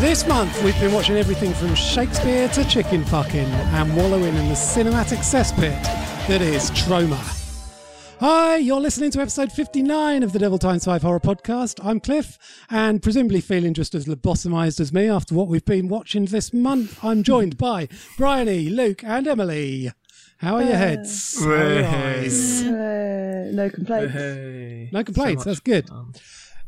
This month we've been watching everything from Shakespeare to chicken fucking and wallowing in the cinematic cesspit that is Troma. Hi, you're listening to episode 59 of the Devil Times 5 Horror Podcast. I'm Cliff, and presumably feeling just as lobotomized as me after what we've been watching this month, I'm joined by Bryony, Luke, and Emily. How are your heads? How are your eyes? Uh, no complaints. Hey. No complaints, So that's good. fun.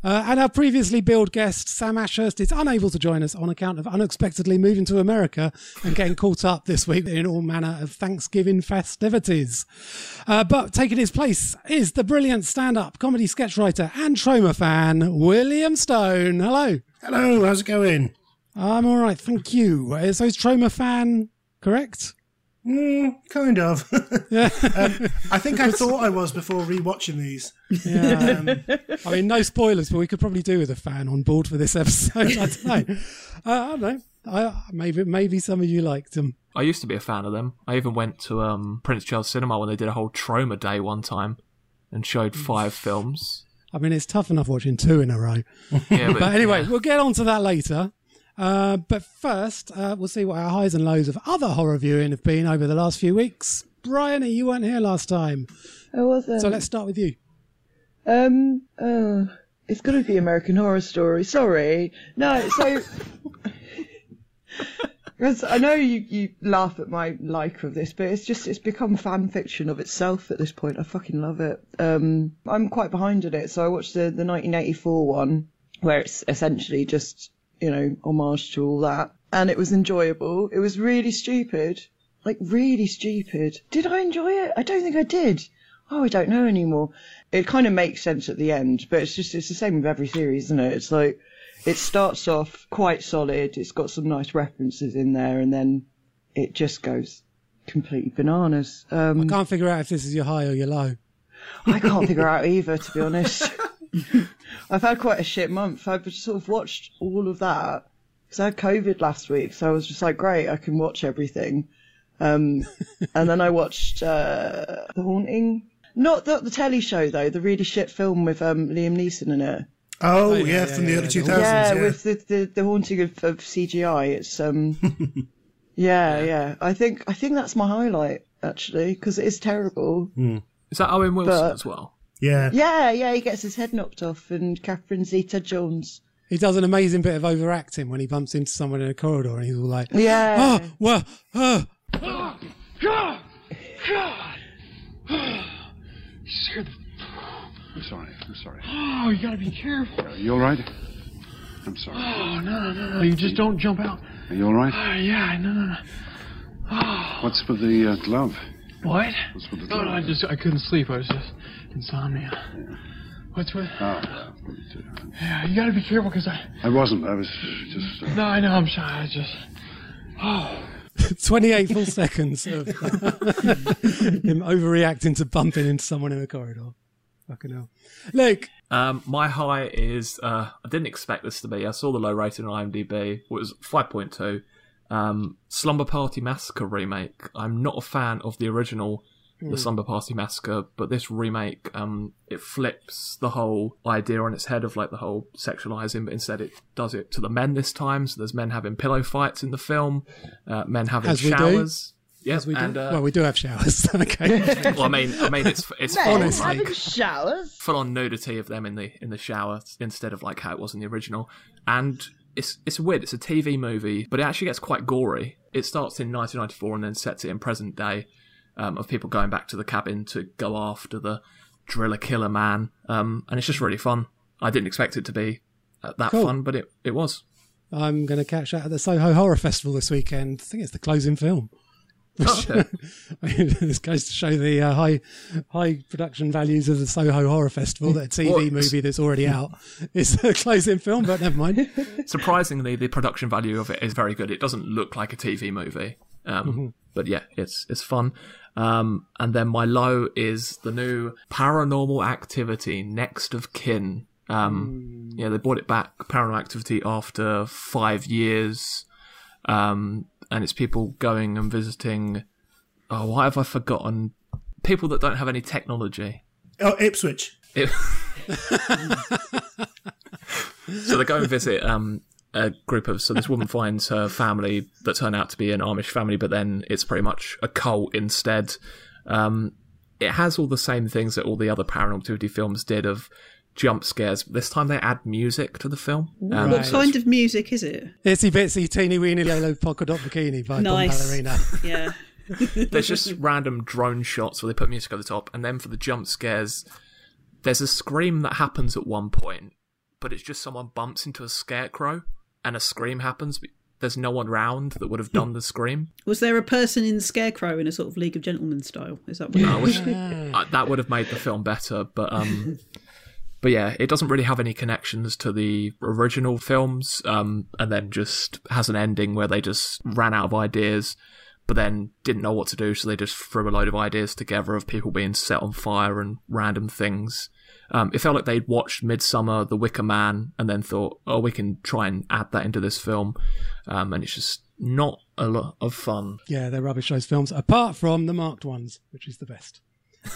Uh, and our previously billed guest, Sam Ashurst, is unable to join us on account of unexpectedly moving to America and getting caught up this week in all manner of Thanksgiving festivities. Uh, but taking his place is the brilliant stand up comedy sketch writer and Troma fan, William Stone. Hello. Hello, how's it going? I'm all right, thank you. Is those Troma fan correct? Mm, kind of. Yeah. um, I think I thought I was before rewatching these. yeah. Um, I mean, no spoilers, but we could probably do with a fan on board for this episode. I don't know. Uh, I don't know. I, maybe maybe some of you liked them. I used to be a fan of them. I even went to um, Prince Charles Cinema when they did a whole Troma Day one time and showed five films. I mean, it's tough enough watching two in a row. Yeah, But anyway, yeah. we'll get on to that later. Uh, but first, uh, we'll see what our highs and lows of other horror viewing have been over the last few weeks. Bryony, you weren't here last time, I wasn't. so let's start with you. Um, uh, it's got to be American Horror Story. Sorry. No, so. I know you, you laugh at my like of this, but it's just it's become fan fiction of itself at this point. I fucking love it. Um, I'm quite behind in it, so I watched the the 1984 one where it's essentially just you know homage to all that, and it was enjoyable. It was really stupid, like really stupid. Did I enjoy it? I don't think I did. Oh, I don't know anymore. It kind of makes sense at the end, but it's just it's the same with every series, isn't it? It's like it starts off quite solid. It's got some nice references in there, and then it just goes completely bananas. Um, I Can't figure out if this is your high or your low. I can't figure out either, to be honest. I've had quite a shit month. I've just sort of watched all of that because I had COVID last week, so I was just like, great, I can watch everything. Um, and then I watched uh, The Haunting. Not the, the telly show though, the really shit film with um, Liam Neeson in it. oh, yeah, yeah, yeah, from the yeah, early the 2000s. yeah, Yeah, with the, the, the haunting of, of CGI. It's um, yeah, yeah. I think I think that's my highlight actually because it is terrible. Is that Owen Wilson But- as well? Yeah. Yeah, yeah. He gets his head knocked off, and Catherine Zeta-Jones. He does an amazing bit of overacting when he bumps into someone in a corridor and he's all like, Yeah. oh, well, oh. scared the. I'm sorry. I'm sorry. Oh, you gotta be careful. Are you all right? I'm sorry. Oh, no, no, no, no. You just don't jump out. Are you all right? Oh, yeah, no, no, no. What's with the uh, glove? What? What's with the No, glove? no, I just, I couldn't sleep. I was just insomnia. What's with. Oh, well, Yeah, you gotta be careful because I. I wasn't. I was just. Uh, No, I know, I'm shy. I just. Oh. 28 full seconds of him overreacting to bumping into someone in a corridor. Fucking hell. Luke, Um, my high is uh, I didn't expect this to be. I saw the low rating on IMDb. It was five point two. Um, Slumber Party Massacre remake. I'm not a fan of the original, the Slumber Party Massacre, but this remake, um, it flips the whole idea on its head of like the whole sexualizing, but instead it does it to the men this time. So there's men having pillow fights in the film, uh, men having As we do. showers. Yes, we do. and uh, well, we do have showers. okay. well, I mean, I mean, it's it's Honestly. full on, having showers. full on nudity of them in the in the shower instead of like how it was in the original. And it's it's weird. It's a TV movie, but it actually gets quite gory. It starts in 1994 and then sets it in present day um, of people going back to the cabin to go after the driller killer man, um, and it's just really fun. I didn't expect it to be uh, that Cool. fun, but it it was. I'm going to catch that at the Soho Horror Festival this weekend. I think it's the closing film. Oh, okay. I mean, this goes to show the uh, high high production values of the Soho Horror Festival. That a TV Well, movie that's already out is the closing film, but never mind. Surprisingly, the production value of it is very good. It doesn't look like a TV movie, um, but yeah, it's it's fun. Um, and then my low is the new Paranormal Activity Next of Kin. Um, Yeah, they brought it back, Paranormal Activity, after five years, um, and it's people going and visiting. Oh, why have I forgotten? People that don't have any technology. Oh, Ipswich. It- so they go and visit um, a group of so this woman finds her family that turn out to be an Amish family, but then it's pretty much a cult instead. Um, it has all the same things that all the other Paranormal Activity films did of jump scares. This time they add music to the film. Um, What so kind of music is it? Itsy Bitsy Teeny Weeny Yellow Polka Dot Bikini by Nice. Don Ballerina. Yeah. There's just random drone shots where they put music at the top, and then for the jump scares, there's a scream that happens at one point, but it's just someone bumps into a scarecrow, and a scream happens. But there's no one round that would have done the scream. Was there a person in Scarecrow in a sort of League of Gentlemen style? Is that what I it wish was? uh, that would have made the film better, but um, but yeah, it doesn't really have any connections to the original films, um, and then just has an ending where they just ran out of ideas, but then didn't know what to do, so they just threw a load of ideas together of people being set on fire and random things. Um, it felt like they'd watched Midsommar, The Wicker Man, and then thought, oh, we can try and add that into this film, um, and it's just not a lot of fun. Yeah, they're rubbish, those films, apart from the marked ones, which is the best.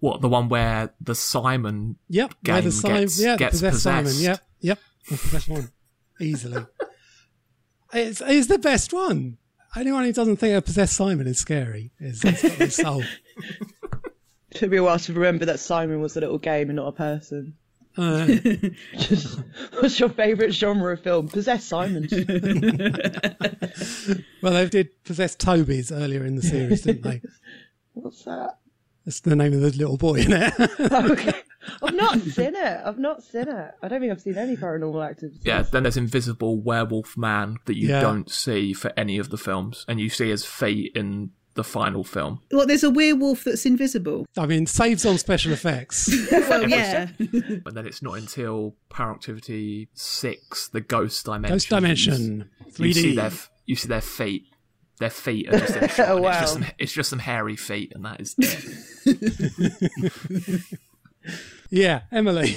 What the one where the Simon Yep. game the Simon, gets- yeah, gets the possessed Simon. Yep. Yep. That's the best one. Easily. It's, it's the best one. Anyone who doesn't think a possessed Simon is scary is got no soul. Took me a while to remember that Simon was a little game and not a person. Uh, Just, what's your favourite genre of film? Possessed Simons. well, they did possess Toby's earlier in the series, didn't they? What's that? That's the name of the little boy in it. Okay. I've not seen it. I've not seen it. I don't think I've seen any paranormal activity. Yeah, then there's Invisible Werewolf Man that you Yeah. don't see for any of the films, and you see his fate in the final film. Well, there's a werewolf that's invisible. I mean, saves on special effects. Well, yeah. And then it's not until Power Activity Six, the Ghost Dimension. Ghost Dimension, You see 3D. their you see their feet. Their feet are just in a shot, Oh, and it's, just wow. some, it's just some hairy feet, and that is Yeah, Emily.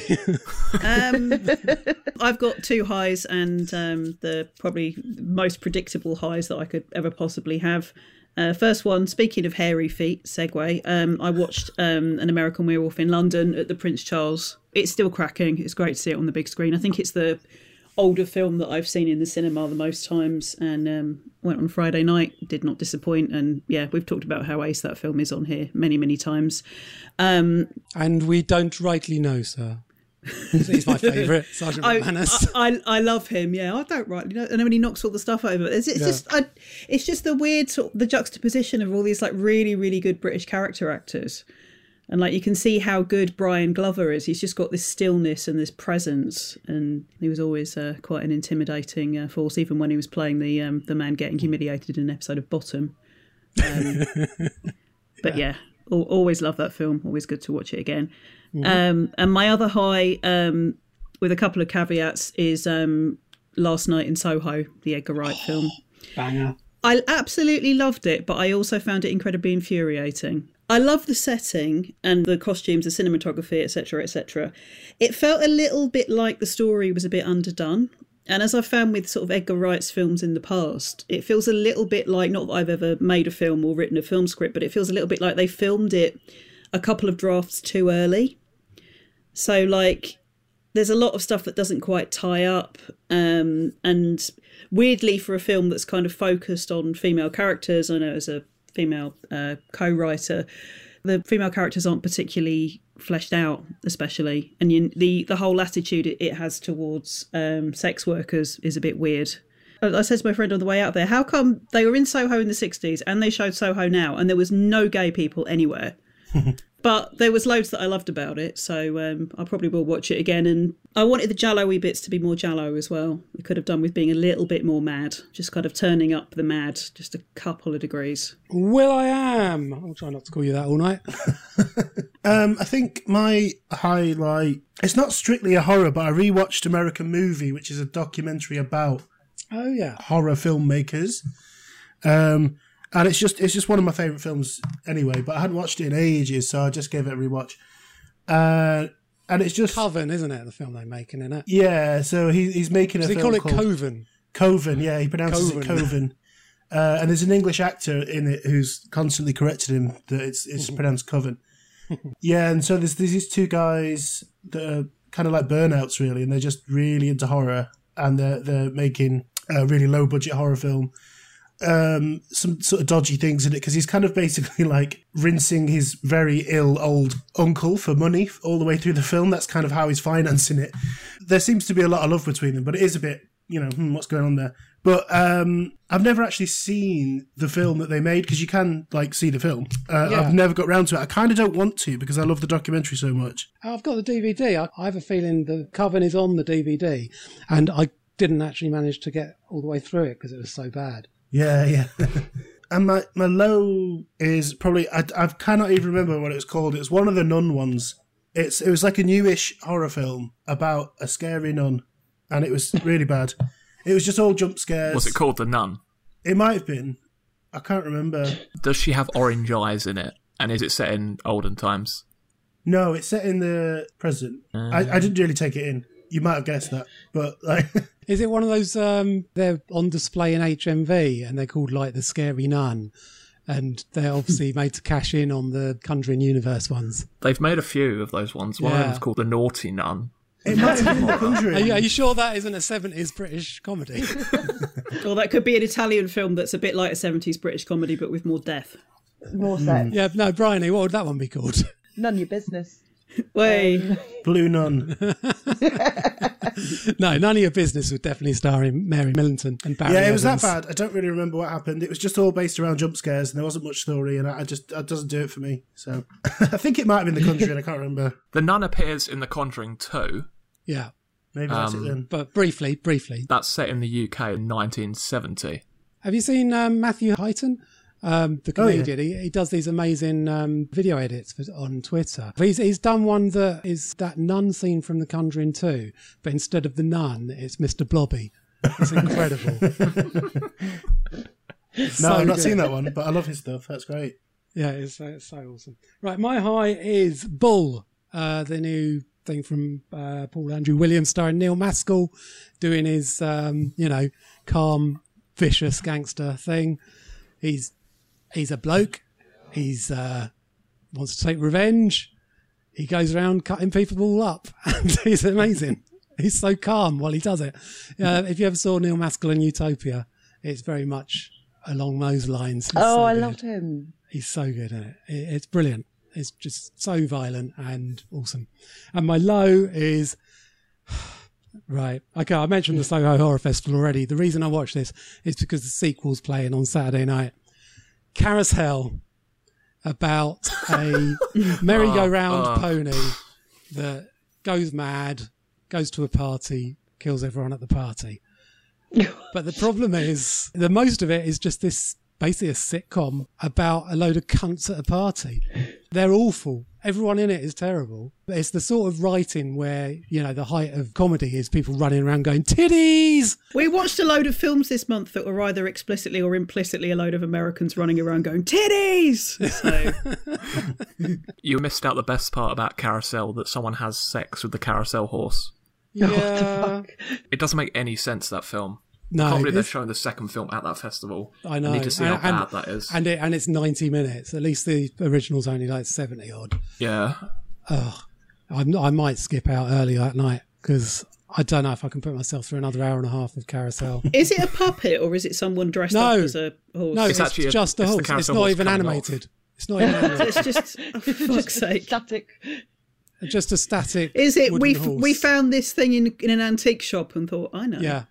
Um, I've got two highs and um, the probably most predictable highs that I could ever possibly have. Uh, first one, speaking of hairy feet, segue, um, I watched um, An American Werewolf in London at the Prince Charles. It's still cracking. It's great to see it on the big screen. I think it's the older film that I've seen in the cinema the most times and um, went on Friday night, did not disappoint. And yeah, we've talked about how ace that film is on here many, many times. Um, and we don't rightly know, sir. He's my favourite, Sergeant I, McManus. I, I I love him. Yeah, I don't rightly know. And then when he knocks all the stuff over, it's, it's Yeah. just I, it's just the weird sort the juxtaposition of all these like really really good British character actors, and like you can see how good Brian Glover is. He's just got this stillness and this presence, and he was always uh, quite an intimidating uh, force, even when he was playing the um, the man getting humiliated in an episode of Bottom. Um, but yeah, al- always love that film. Always good to watch it again. Um, and my other high, um, with a couple of caveats, is um, Last Night in Soho, the Edgar Wright film. Banger. I absolutely loved it, but I also found it incredibly infuriating. I love the setting and the costumes, the cinematography, etc., etc. It felt a little bit like the story was a bit underdone. And as I've found with sort of Edgar Wright's films in the past, it feels a little bit like not that I've ever made a film or written a film script, but it feels a little bit like they filmed it a couple of drafts too early. So, like, there's a lot of stuff that doesn't quite tie up. Um, and weirdly, for a film that's kind of focused on female characters, I know as a female uh, co writer, the female characters aren't particularly fleshed out, especially. And you, the, the whole attitude it, has towards um, sex workers is a bit weird. I said to my friend on the way out there, how come they were in Soho in the 60s and they showed Soho now and there was no gay people anywhere? But there was loads that I loved about it, so um, I probably will watch it again. And I wanted the giallo-y bits to be more giallo as well. We could have done with being a little bit more mad, just kind of turning up the mad just a couple of degrees. Will I am. I'll try not to call you that all night. Um, I think my highlight. It's not strictly a horror, but I rewatched American Movie, which is a documentary about Oh yeah. horror filmmakers. Um, and it's just it's just one of my favourite films anyway. But I hadn't watched it in ages, so I just gave it a rewatch. Uh, and it's just Coven, isn't it? The film they're making in it. yeah. So he, he's making a They call it called Coven. Coven. Yeah, he pronounces it Coven. Coven. Uh, and there's an English actor in it who's constantly corrected him that it's it's pronounced Coven. yeah, and so there's, there's these two guys that are kind of like burnouts really, and they're just really into horror. and they're they're making a really low budget horror film. Um, some sort of dodgy things in it because he's kind of basically like rinsing his very ill old uncle for money all the way through the film. That's kind of how he's financing it. There seems to be a lot of love between them, but it is a bit, you know, hmm, what's going on there? But um, I've never actually seen the film that they made because you can like see the film. Uh, Yeah. I've never got round to it. I kind of don't want to because I love the documentary so much. I've got the DVD. I, I have a feeling the Coven is on the DVD, and I didn't actually manage to get all the way through it because it was so bad. Yeah, yeah. and my, my low is probably I, I cannot even remember what it was called. It's one of the nun ones. It's it was like a newish horror film about a scary nun, and it was really bad. It was just all jump scares. Was it called The Nun? It might have been. I can't remember. Does she have orange eyes in it? And is it set in olden times? No, it's set in the present. I, I ah. didn't really take it in. You might have guessed that, but like, Is it one of those? Um, they're on display in HMV, and they're called like the Scary Nun, and they're obviously made to cash in on the Conjuring Universe ones. They've made a few of those ones. One of Yeah. them's called The Naughty Nun. it might have been The Are Conjuring. you, are you sure that isn't a seventies British comedy? Or that could be an Italian film that's a bit like a 70s British comedy but with more death. More sex. yeah, no, Bryony, what would that one be called? None of your business. Way. Blue Nun. no, none of your business would definitely star in Mary Millington and Barry. Yeah, it was that bad. I don't really remember what happened. It was just all based around jump scares, and there wasn't much story, and I, I just it doesn't do it for me. So I think it might have been the country, and I can't remember. The Nun appears in The Conjuring too. Yeah, Maybe that's Um, it then. but briefly, briefly, That's set in the UK in 1970. Have you seen um, Matthew Highton? Um, the Oh, yeah. comedian, he, he does these amazing um, video edits for, on Twitter. He's, he's done one that is that nun scene from The Conjuring 2, but instead of the nun, it's Mr. Blobby. It's incredible. No, so I've not good. seen that one, but I love his stuff. That's great. Yeah, it's, it's so awesome. Right, my high is Bull, uh, the new thing from uh, Paul Andrew Williams starring Neil Maskell doing his, um, you know, calm, vicious gangster thing. He's he's a bloke. He's uh, wants to take revenge. He goes around cutting people all up, and he's amazing. He's so calm while he does it. Uh, if you ever saw Neil Maskell in Utopia, it's very much along those lines. He's Oh, so I good. loved him. He's so good it. it. It's brilliant. It's just so violent and awesome. And my low is right. Okay, I mentioned the Soho Horror Festival already. The reason I watch this is because the sequel's playing on Saturday night. Carousel about a merry-go-round Oh, oh. pony that goes mad, goes to a party, kills everyone at the party. But the problem is, the most of it is just this basically a sitcom about a load of cunts at a party. They're awful. Everyone in it is terrible. But it's the sort of writing where, you know, the height of comedy is people running around going, titties! We watched a load of films this month that were either explicitly or implicitly a load of Americans running around going, titties! So, You missed out the best part about Carousel that someone has sex with the carousel horse. Yeah. It doesn't make any sense, that film. I No, can't believe they're showing the second film at that festival. I know. I need to see how And- bad that is. And, it, and it's 90 minutes. At least the original's only like 70 odd. yeah. I'm, I might skip out early that night because I don't know if I can put myself through another hour and a half of carousel. is it a puppet or is it someone dressed No. up as a horse? No, it's, It's actually just a it's horse. It's carousel not even coming off. animated. It's not even animated. It's just, oh, for fuck's sake. Static. just a static. Is it, we, we found this thing in, in an antique shop and thought, I know. Yeah,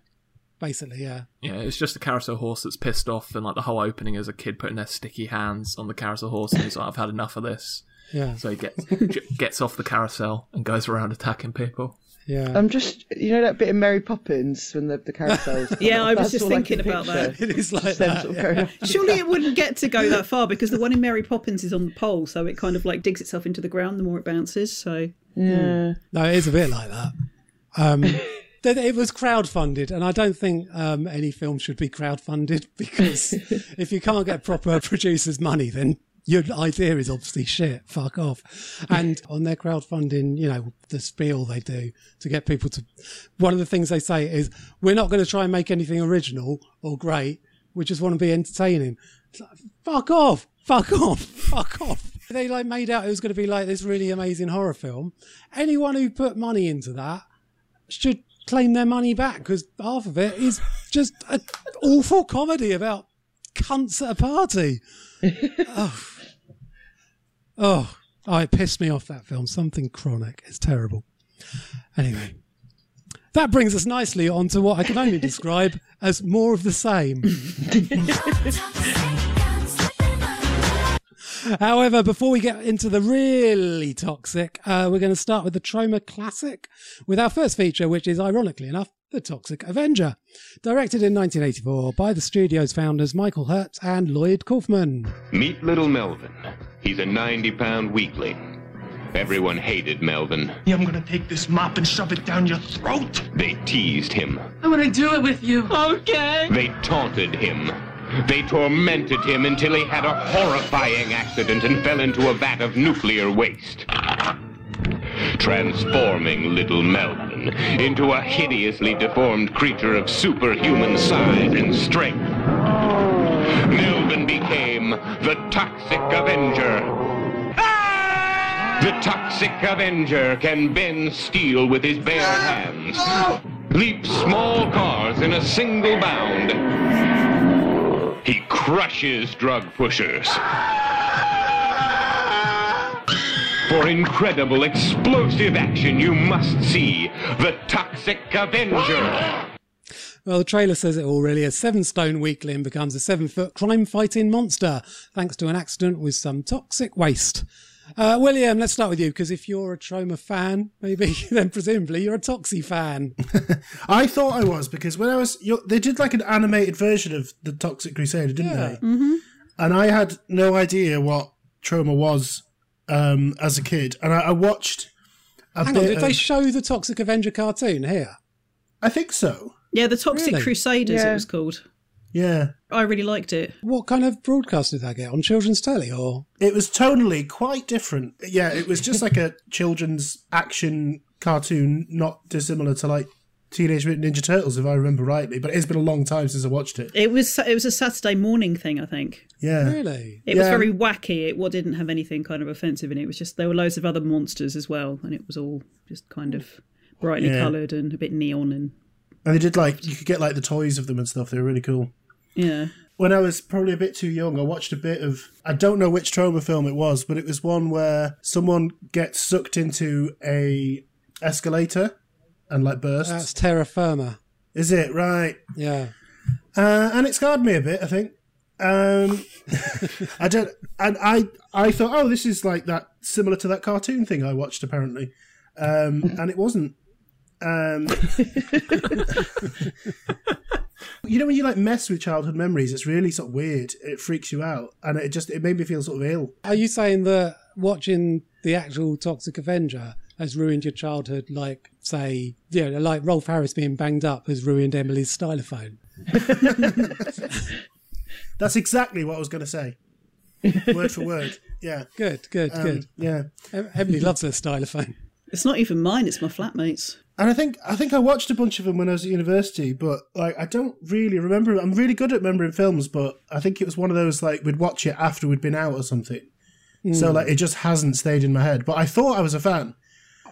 basically, yeah. Yeah, it's just a carousel horse that's pissed off, and like the whole opening is a kid putting their sticky hands on the carousel horse, and he's like, "I've had enough of this." Yeah, So he gets j- gets off the carousel and goes around attacking people. yeah. I'm just, you know that bit in Mary Poppins when the, the carousels. Yeah, I was just thinking about that. it is like that. sort of yeah. Surely it wouldn't get to go that far because the one in Mary Poppins is on the pole, so it kind of like digs itself into the ground the more it bounces. So Yeah. No, it is a bit like that. Um, that it was crowdfunded, and I don't think um, any film should be crowdfunded because if you can't get proper producers' money, then your idea is obviously shit. Fuck off. And on their crowdfunding, you know, the spiel they do to get people to. One of the things they say is, "We're not going to try and make anything original or great. We just want to be entertaining." It's like, fuck off. Fuck off. Fuck off. They like made out it was going to be like this really amazing horror film. Anyone who put money into that should claim their money back because half of it is just an awful comedy about cunts at a party. oh. oh, oh, it pissed me off that film. Something chronic. It's terrible. Anyway, that brings us nicely on to what I can only describe as more of the same. However, before we get into the really toxic, uh, we're going to start with the Troma Classic with our first feature, which is ironically enough, The Toxic Avenger, directed in 1984 by the studio's founders Michael Herz and Lloyd Kaufman. Meet little Melvin. He's a 90 pound weakling. Everyone hated Melvin. Yeah, I'm gonna take this mop and shove it down your throat. They teased him. I want to do it with you. Okay. They taunted him. They tormented him until he had a horrifying accident and fell into a vat of nuclear waste. Transforming little Melvin into a hideously deformed creature of superhuman size and strength. Melvin became the Toxic Avenger. The Toxic Avenger can bend steel with his bare hands, leap small cars in a single bound. He crushes drug pushers. For incredible explosive action, you must see The Toxic Avenger. Well, the trailer says it all really. A seven stone weakling becomes a seven foot crime fighting monster thanks to an accident with some toxic waste. Uh, William, let's start with you because if you're a Troma fan, maybe then presumably you're a Toxie fan. I thought I was because when I was, you they did like an animated version of the Toxic Crusader, didn't Yeah. they? And I had no idea what Troma was um, as a kid, and I, I watched. A Hang on, bit did they show the Toxic Avenger cartoon here? I think so. Yeah, the Toxic Really? Crusaders Yeah. it was called. Yeah, I really liked it. What kind of broadcast did that get on children's telly or? it was tonally quite different. Yeah, it was just like a children's action cartoon, not dissimilar to like Teenage Mutant Ninja Turtles, if I remember rightly. But it's been a long time since I watched it. It was it was a Saturday morning thing, I think. Yeah, Really? It was very wacky. It wa- didn't have anything kind of offensive in it. It was just there were loads of other monsters as well, and it was all just kind of brightly Yeah. coloured and a bit neon and and they did like you could get like the toys of them and stuff. They were really cool. Yeah. when I was probably a bit too young, I watched a bit of. I don't know which Troma film it was, but it was one where someone gets sucked into a escalator and like bursts. That's Terror Firmer. Is it right? Yeah. Uh, and it scarred me a bit. I think. Um, I don't, and I I thought, oh, this is like that similar to that cartoon thing I watched apparently, um, and it wasn't. Um, you know when you like mess with childhood memories, it's really sort of weird. It freaks you out, and it just it made me feel sort of ill. Are you saying that watching the actual Toxic Avenger has ruined your childhood, like, say, yeah, like Rolf Harris being banged up has ruined Emily's stylophone? That's exactly what I was going to say, word for word. Yeah, Good, good, Um, good. yeah. Emily loves her stylophone. It's not even mine. It's my flatmate's. And I think I think I watched a bunch of them when I was at university, but like I don't really remember. I'm really good at remembering films, but I think it was one of those like we'd watch it after we'd been out or something. So like it just hasn't stayed in my head. But I thought I was a fan.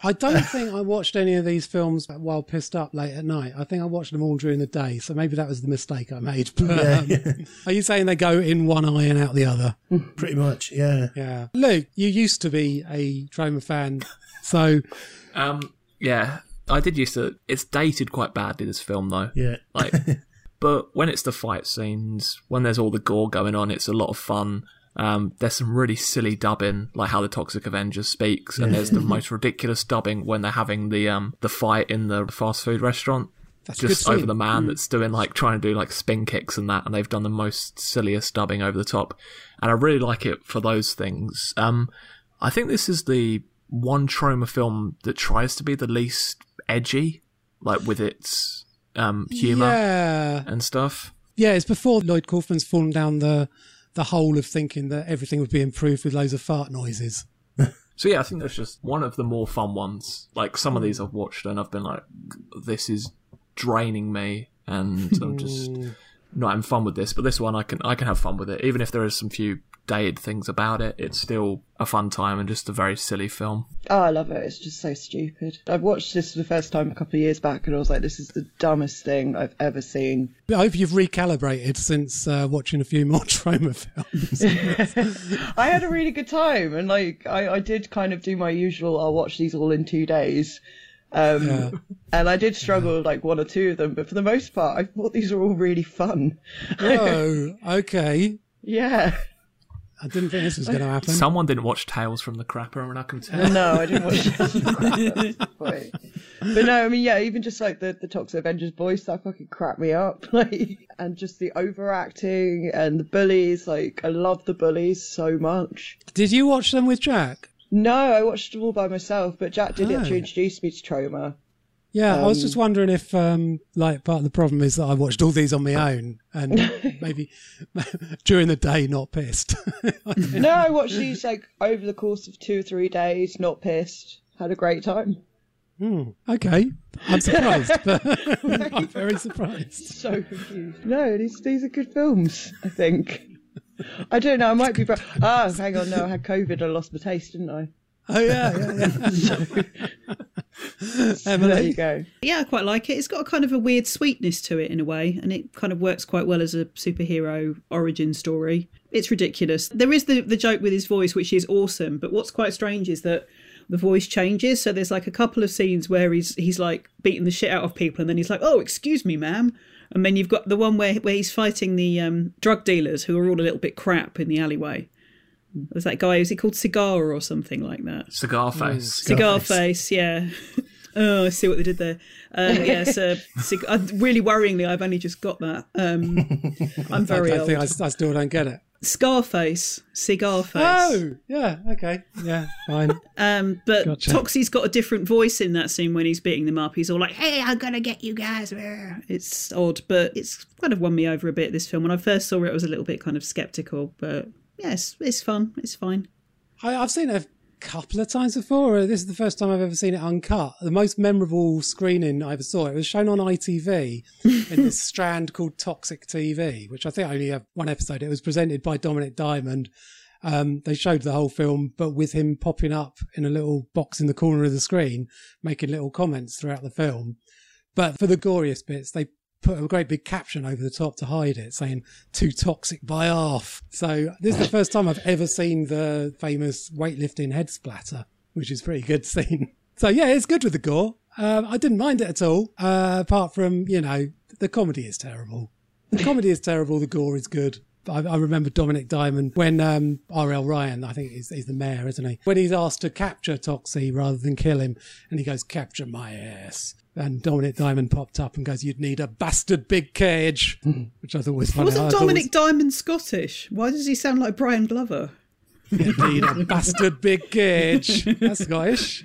I don't think I watched any of these films while pissed up late at night. I think I watched them all during the day, so maybe that was the mistake I made. But, um, Are you saying they go in one eye and out the other? Pretty much, yeah. Yeah. Luke, you used to be a Troma fan, so Um, yeah, I did used to. It's dated quite badly. This film, though. Yeah. Like, but when it's the fight scenes, when there's all the gore going on, it's a lot of fun. Um, there's some really silly dubbing, like how the Toxic Avenger speaks, and there's the most ridiculous dubbing when they're having the um the fight in the fast food restaurant. That's a good just over the man that's doing like trying to do like spin kicks and that, and they've done the most silliest dubbing over the top, and I really like it for those things. Um, I think this is the one Troma film that tries to be the least edgy, like with its um humor yeah, and stuff. yeah. It's before Lloyd Kaufman's fallen down the the hole of thinking that everything would be improved with loads of fart noises. So yeah, I think that's just one of the more fun ones. Like some of these I've watched and I've been like, this is draining me, and I'm just not having fun with this. But this one, I can I can have fun with it, even if there is some few dated things about it, it's still a fun time and just a very silly film. Oh, I love it. It's just so stupid. I've watched this for the first time a couple of years back, and I was like, "This is the dumbest thing I've ever seen." I hope you've recalibrated since uh, watching a few more Troma films. I had a really good time, and like I, I did kind of do my usual. I'll watch these all in two days. Um, Yeah. And I did struggle with like one or two of them, but for the most part, I thought these were all really fun. oh, okay. Yeah. I didn't think this was going to happen. Someone didn't watch Tales from the Crapper, and I can tell. No, I didn't watch that. Wait. But no, I mean, yeah, even just like the, the Toxic Avengers voice, that fucking cracked me up. Like, and just the overacting and the bullies. Like, I love the bullies so much. Did you watch them with Jack? No, I watched them all by myself, but Jack did Oh. actually introduce me to Troma. Yeah, I was Um, just wondering if, um, like, part of the problem is that I watched all these on my own and maybe during the day not pissed. no, I watched these like over the course of two or three days, not pissed. Had a great time. Hmm, okay, I'm surprised, I'm very surprised. So confused. No, these these are good films. I think. I don't know. I might be. Bro- ah, hang on. No, I had COVID. I lost my taste, didn't I? Oh yeah, yeah, yeah. There you go. Yeah, I quite like it. It's got a kind of a weird sweetness to it in a way, and it kind of works quite well as a superhero origin story. It's ridiculous. There is the the joke with his voice, which is awesome, but what's quite strange is that the voice changes. So there's like a couple of scenes where he's he's like beating the shit out of people, and then he's like, "Oh, excuse me, ma'am." And then you've got the one where where he's fighting the um, drug dealers who are all a little bit crap in the alleyway. There's that guy. was he called Cigar or something like that? Cigar face. Cigar face, yeah. Oh, I see what they did there. Um, yes, uh, cig- uh, really worryingly, I've only just got that. Um, I'm I very don't old. think I, I still don't get it. Scarface, cigar face. Oh, yeah, okay, yeah, fine. Um, but Gotcha. Toxie's got a different voice in that scene when he's beating them up. He's all like, "Hey, I'm gonna get you guys." It's odd, but it's kind of won me over a bit. This film, when I first saw it, I was a little bit kind of skeptical, but yeah, it's, it's fun. It's fine. I, I've seen it a couple of times before. This is the first time I've ever seen it uncut. The most memorable screening I ever saw. It was shown on ITV in this strand called Toxic TV, which I think only have one episode. It was presented by Dominik Diamond. Um, they showed the whole film, but with him popping up in a little box in the corner of the screen, making little comments throughout the film. But for the goriest bits, they put a great big caption over the top to hide it, saying "too toxic by half." So this is the first time I've ever seen the famous weightlifting head splatter, which is a pretty good scene. So yeah, it's good with the gore. Um, I didn't mind it at all, uh, apart from you know the comedy is terrible. The comedy is terrible. The gore is good. I, I remember Dominik Diamond when um, R.L. Ryan, I think he's, he's the mayor, isn't he? When he's asked to capture Toxie rather than kill him, and he goes, "Capture my ass." And Dominik Diamond popped up and goes, "You'd need a bastard big cage," hmm. which I thought was funny. Wasn't thought Dominik Diamond Scottish? Why does he sound like Brian Glover? You'd need a bastard big cage. That's Scottish.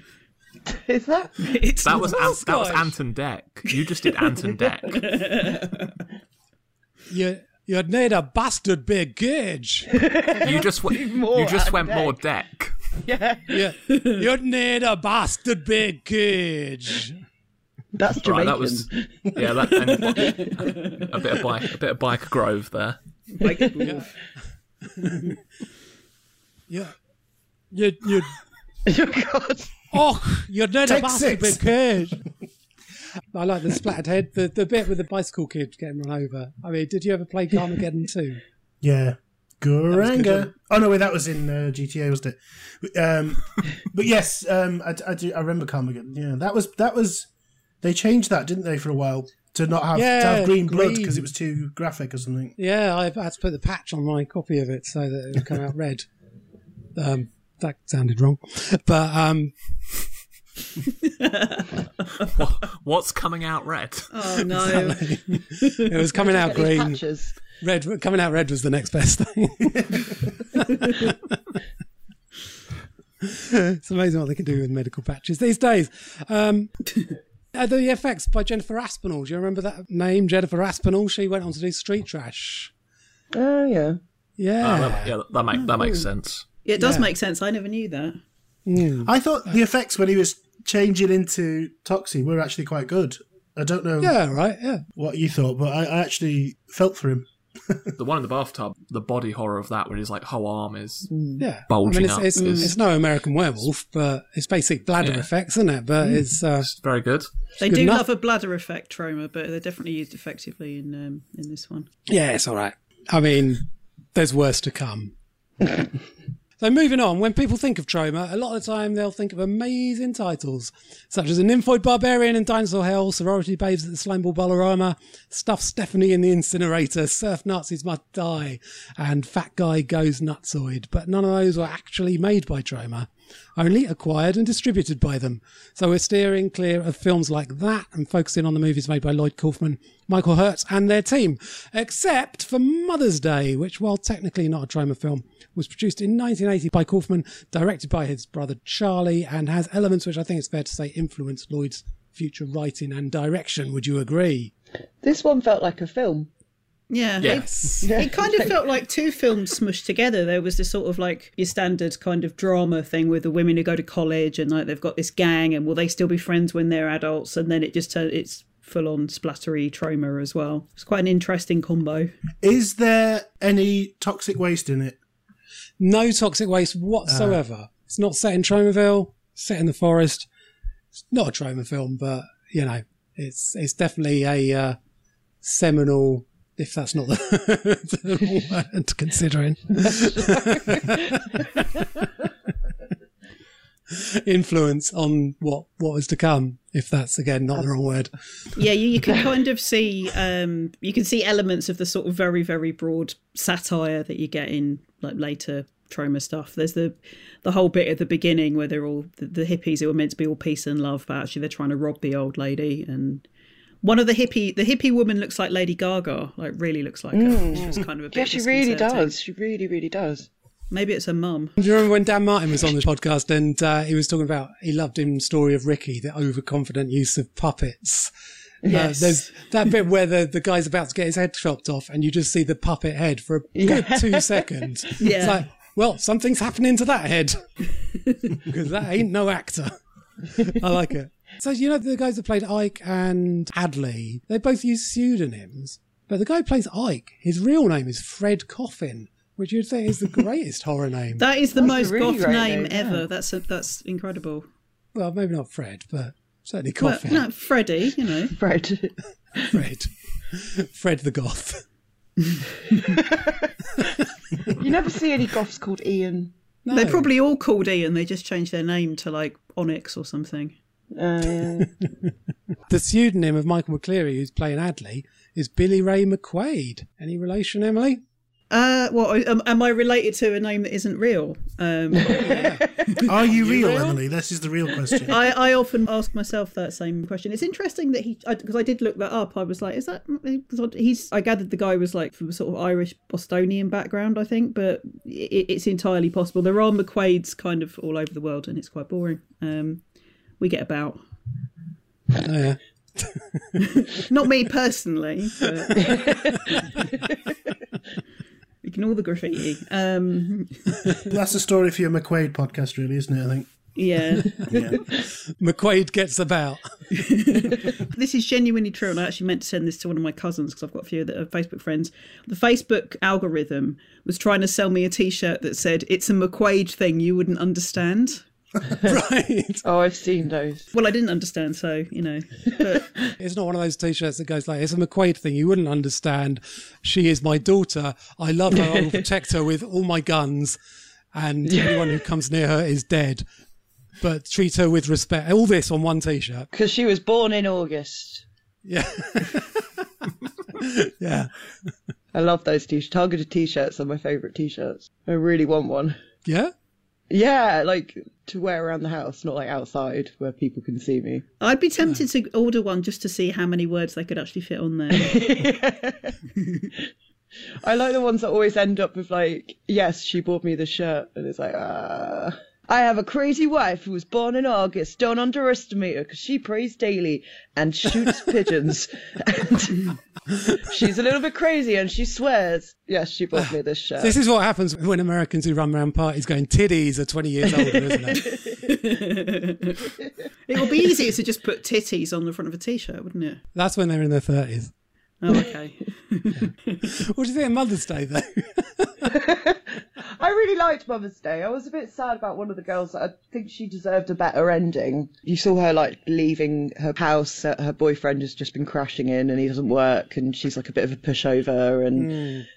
Is that? It's That was Well, Ant- that was Ant and Dec. You just did Ant and Dec. You you'd need a bastard big cage. You just went. More You just Ant went more Deck. Deck. Yeah, Yeah, you'd need a bastard big cage. That's Right, that was yeah. That and, a bit of bike, a bit of bike grove there. like, Yeah, you'd you'd oh God. oh you're need a Take bastard six. big cage. I like the splattered head, the the bit with the bicycle kid getting run over. I mean, did you ever play Carmageddon too? Yeah. was Gouranga. Oh no, wait, that was in uh, GTA, wasn't it? Um, but yes, um, I, I do. I remember Carmageddon. Yeah, that was that was. They changed that, didn't they, for a while to not have to have green blood because it was too graphic or something. Yeah, I had to put the patch on my copy of it so that it would come out red. Um, that sounded wrong, but um, What's coming out red? oh no. it was coming out green. patches. Red coming out red was the next best thing. it's amazing what they can do with medical patches these days. Um, uh, the effects by Jennifer Aspinall. Do you remember that name, Jennifer Aspinall? She went on to do Street Trash. Oh yeah. Yeah, Oh, that, yeah, that make that makes sense. Yeah, it does Yeah. make sense. I never knew that. I thought the effects when he was changing into Toxie were actually quite good. I don't know yeah, right, yeah. what you thought, but I, I actually felt for him. The one in the bathtub, the body horror of that, where his like whole arm is Yeah, bulging I mean, it's, up. it's, is it's no American Werewolf, but it's basic bladder Yeah. effects, isn't it? But it's uh, very good. They good do enough. love a bladder effect Troma, but they're definitely used effectively in um, in this one. yeah, it's all right. I mean, there's worse to come. So moving on, when people think of Troma, a lot of the time they'll think of amazing titles, such as A Nymphoid Barbarian in Dinosaur Hell, Sorority Babes at the Slimeball Bowl-O-Rama, Stuff Stephanie in the Incinerator, Surf Nazis Must Die, and Fat Guy Goes Nutzoid. But none of those were actually made by Troma, only acquired and distributed by them. So we're steering clear of films like that and focusing on the movies made by Lloyd Kaufman, Michael Herz, and their team, except for Mother's Day, which, while technically not a Troma film, was produced in 1980 by Kaufman, directed by his brother Charlie, and has elements which I think it's fair to say influenced Lloyd's future writing and direction. Would you agree? This one felt like a film. Yeah, Yes. It, it kind of felt like two films smushed together. There was this sort of like your standard kind of drama thing with the women who go to college and like they've got this gang and will they still be friends when they're adults? And then it just turns it's full on splattery Troma as well. It's quite an interesting combo. Is there any toxic waste in it? No toxic waste whatsoever. it's not set in Tromaville, set in the forest. It's not a Troma film, but you know, it's it's definitely a uh, seminal. If that's not the, the word considering influence on what what was to come, if that's again not the wrong word. Yeah, you, you can kind of see um you can see elements of the sort of very very broad satire that you get in like later Troma stuff. There's the the whole bit at the beginning where they're all the, the hippies who are meant to be all peace and love, but actually they're trying to rob the old lady and one of the hippie the hippie woman looks like Lady Gaga, like really looks like her. She was kind of a bit Yeah, she really does. She really, really does. Maybe it's her mum. Do you remember when Dan Martin was on the podcast and uh, he was talking about he loved him Story of Ricky the overconfident use of puppets. Yes. Uh, there's that bit where the, the guy's about to get his head chopped off and you just see the puppet head for a good two seconds. Yeah. It's like, well, something's happening to that head because that ain't no actor. I like it. So, you know, the guys that played Ike and Addley, they both use pseudonyms, but the guy who plays Ike, his real name is Fred Coffin, which you'd think is the greatest horror name. That is the That's most really goth great name name, ever. yeah. That's a, that's incredible. Well, maybe not Fred, but certainly Well, Coffin. no, Freddie, you know. Fred. Fred. Fred the Goth. you never see any goths called Ian. No. They're probably all called Ian. They just changed their name to like Onyx or something. Uh, yeah. The pseudonym of Michael McCleary, who's playing Addley, is Billy Ray McQuaid. Any relation, Emily? Uh, well, am, am I related to a name that isn't real? Um, Are you real, Emily? This is the real question. I, I often ask myself that same question. It's interesting that he, because I, did look that up. I was like, is that he's? I gathered the guy was like from a sort of Irish Bostonian background, I think, but it, it's entirely possible. There are McQuaids kind of all over the world, and it's quite boring. Um, we get about. Oh, yeah. Not me personally, but ignore the graffiti. Um, That's a story for your McQuaid podcast, really, isn't it? I think. yeah, McQuaid gets about. this is genuinely true, and I actually meant to send this to one of my cousins because I've got a few that are Facebook friends. The Facebook algorithm was trying to sell me a T-shirt that said "It's a McQuaid thing you wouldn't understand." right. oh, I've seen those. Well, I didn't understand, so you know. But It's not one of those t-shirts that goes like, it's a McQuaid thing. You wouldn't understand. She is my daughter. I love her. I will protect her with all my guns. And anyone who comes near her is dead. But treat her with respect. All this on one t-shirt. Because she was born in August. Yeah. yeah. I love those t-shirts. Targeted t-shirts are my favourite t-shirts. I really want one. Yeah? Yeah, like to wear around the house, not like outside where people can see me. I'd be tempted to order one just to see how many words they could actually fit on there. I like the ones that always end up with like, yes, she bought me the shirt, and it's like, ah. I have a crazy wife who was born in August. Don't underestimate her because she prays daily and shoots pigeons. And she's a little bit crazy and she swears. Yes, she bought me this shirt. This is what happens when Americans who run around parties going, titties are 20 years older, isn't it? it would be easier to just put titties on the front of a T-shirt, wouldn't it? That's when they're in their 30s. Oh, okay. What do you think of Mother's Day, though? I really liked Mother's Day. I was a bit sad about one of the girls. I think she deserved a better ending. You saw her like leaving her house. uh, Her boyfriend has just been crashing in, and he doesn't work, and she's like a bit of a pushover. And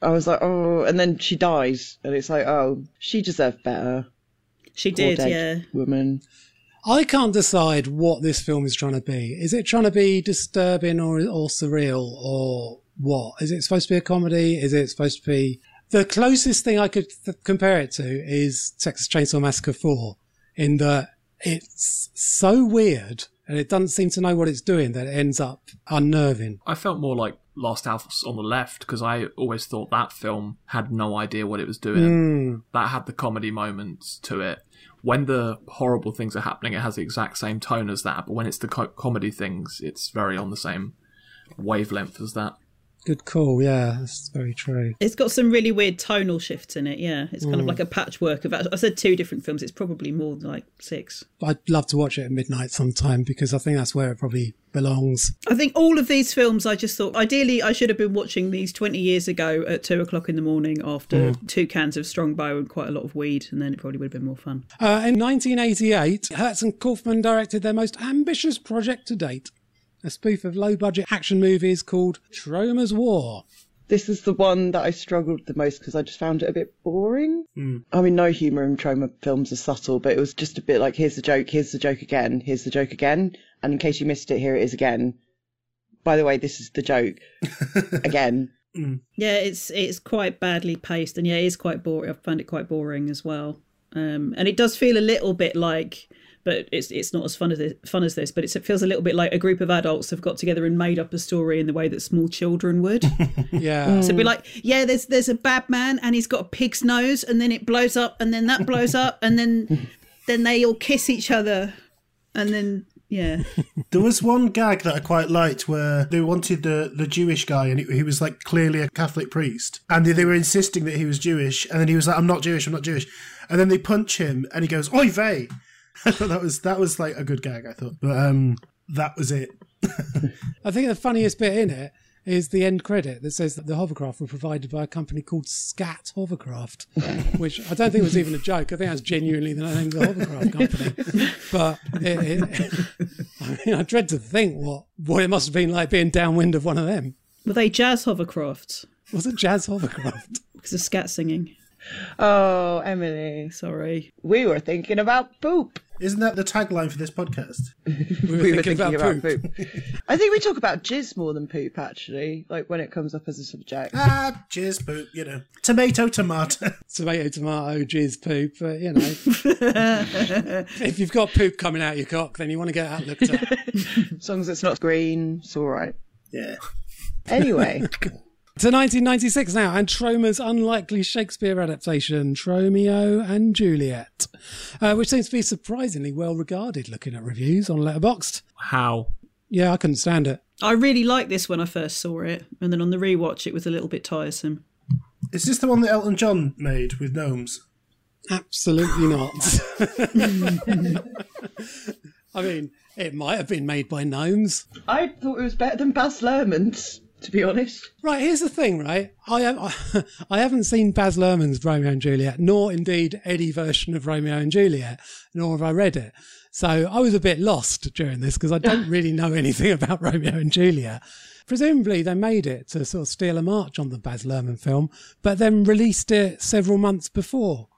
I was like, oh. And then she dies, and it's like, oh, she deserved better. She Poor did, dead yeah. Woman. I can't decide what this film is trying to be. Is it trying to be disturbing or, or surreal or what? Is it supposed to be a comedy? Is it supposed to be. The closest thing I could th- compare it to is Texas Chainsaw Massacre 4, in that it's so weird and it doesn't seem to know what it's doing that it ends up unnerving. I felt more like Last House on the Left because I always thought that film had no idea what it was doing. Hmm. That had the comedy moments to it. When the horrible things are happening, it has the exact same tone as that. But when it's the co- comedy things, it's very on the same wavelength as that. Good call, yeah, that's very true. It's got some really weird tonal shifts in it, yeah. It's kind of like a patchwork of. I said two different films, it's probably more than like six. I'd love to watch it at midnight sometime because I think that's where it probably belongs. I think all of these films, I just thought, ideally, I should have been watching these 20 years ago at two o'clock in the morning after two cans of Strongbow and quite a lot of weed, and then it probably would have been more fun. Uh, in 1988, Herz and Kaufman directed their most ambitious project to date, a spoof of low budget action movies called Troma's War. This is the one that I struggled the most because I just found it a bit boring. I mean, no humour in Troma films are subtle, but it was just a bit like, here's the joke, here's the joke again, here's the joke again, and in case you missed it, here it is again. By the way, this is the joke again. Yeah, it's it's quite badly paced, and yeah, it is quite boring. I found it quite boring as well, um, and it does feel a little bit like, but it's it's not as fun as this, fun as this. But it's, it feels a little bit like a group of adults have got together and made up a story in the way that small children would. Yeah. So it'd be mm. like, yeah, there's there's a bad man and he's got a pig's nose, and then it blows up, and then that blows up, and then then they all kiss each other, and then yeah, There was one gag that I quite liked where they wanted the, the Jewish guy and he, he was like clearly a Catholic priest. And they, they were insisting that he was Jewish. And then he was like, I'm not Jewish, I'm not Jewish. And then they punch him and he goes, Oy vey. I thought that was, that was like a good gag, I thought. But um, that was it. I think the funniest bit in it is the end credit that says that the hovercraft were provided by a company called Scat Hovercraft, which I don't think was even a joke. I think that's genuinely the name of the hovercraft company. But it, it, I mean, I dread to think what, what it must have been like being downwind of one of them. were they jazz hovercrafts Was it Jazz Hovercraft? because of scat singing? Oh, Emily, Sorry, we were thinking about poop. Isn't that the tagline for this podcast? We were, We were thinking, about, poop. I think we talk about jizz more than poop, actually, like when it comes up as a subject. ah, jizz, poop, you know. Tomato, tomato. Tomato, tomato, jizz, poop. But, you know, if you've got poop coming out your cock, then you want to get that looked at. As long as it's not green, it's all right. yeah. Anyway, To 1996 now, and Troma's unlikely Shakespeare adaptation, Tromeo and Juliet, uh, which seems to be surprisingly well regarded looking at reviews on Letterboxd. How? Yeah, I couldn't stand it. I really liked this when I first saw it, and then on the rewatch, it was a little bit tiresome. Is this the one that Elton John made with gnomes? Absolutely not. I mean, it might have been made by gnomes. I thought it was better than Baz Luhrmann's, to be honest. Right, here's the thing, right? I have, I haven't seen Baz Luhrmann's Romeo and Juliet, nor indeed any version of Romeo and Juliet, nor have I read it. So I was a bit lost during this because I don't really know anything about Romeo and Juliet. Presumably they made it to sort of steal a march on the Baz Luhrmann film, but then released it several months before.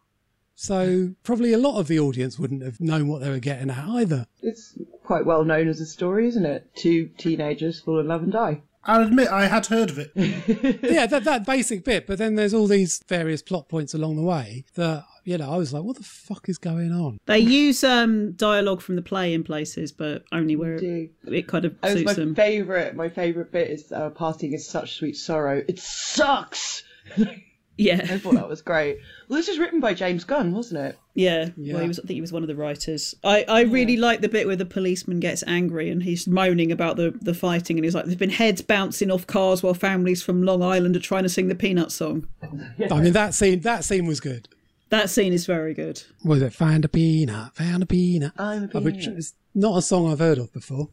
So probably a lot of the audience wouldn't have known what they were getting at either. It's quite well known as a story, isn't it? Two teenagers fall in love and die. I'll admit I had heard of it. yeah, that that basic bit, but then there's all these various plot points along the way that you know I was like, what the fuck is going on? They use um, dialogue from the play in places, but only where do. it kind of That was my them. favourite. My favourite bit is uh, parting is such sweet sorrow. It sucks. I thought that was great. Well, this was written by James Gunn, wasn't it? yeah. Yeah. Well, he was. I think he was one of the writers. I, I really like the bit where the policeman gets angry and he's moaning about the, the fighting, and he's like, "There's been heads bouncing off cars while families from Long Island are trying to sing the Peanut song." I mean that scene that scene was good. That scene is very good. What was it found a peanut, found a peanut? I'm a Uh, Which peanut. is not a song I've heard of before,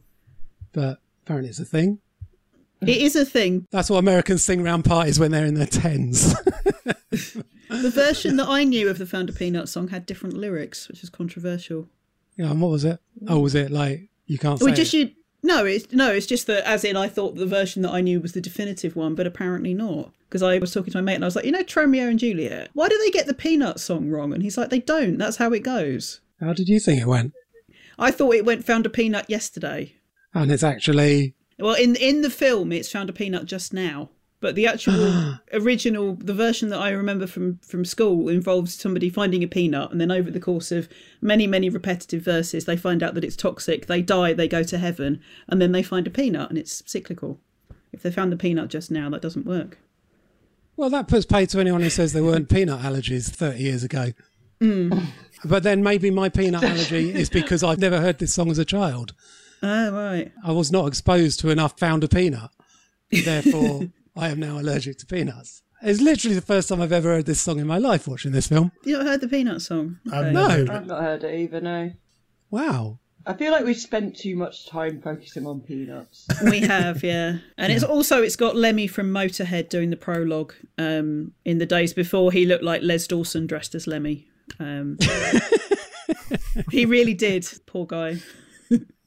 but apparently it's a thing. It is a thing. That's what Americans sing around parties when they're in their tens. The version that I knew of the Found a Peanut song had different lyrics, which is controversial. yeah, and what was it? Oh, was it like you can't say? Well, just it? you. No, it's no, it's just that as in I thought the version that I knew was the definitive one, but apparently not. Because I was talking to my mate and I was like, you know, Tromeo and Juliet. Why do they get the Peanut song wrong? And he's like, they don't. That's how it goes. How did you think it went? I thought it went Found a Peanut yesterday. And it's actually Well, in in the film, it's Found a Peanut just now. But the actual original, the version that I remember from from school involves somebody finding a peanut, and then over the course of many many repetitive verses, they find out that it's toxic. They die, they go to heaven, and then they find a peanut, and it's cyclical. If they found the peanut just now, that doesn't work. well, that puts pay to anyone who says there weren't peanut allergies thirty years ago. Mm. But then maybe my peanut allergy is because I've never heard this song as a child. Oh right. I was not exposed to enough found a peanut. Therefore, I am now allergic to peanuts. It's literally the first time I've ever heard this song in my life watching this film. You not heard the peanut song? I've No. I've not heard it either, no. Wow. I feel like we've spent too much time focusing on peanuts. We have, yeah. And it's also it's got Lemmy from Motorhead doing the prologue. Um, in the days before, he looked like Les Dawson dressed as Lemmy. Um, he really did. Poor guy.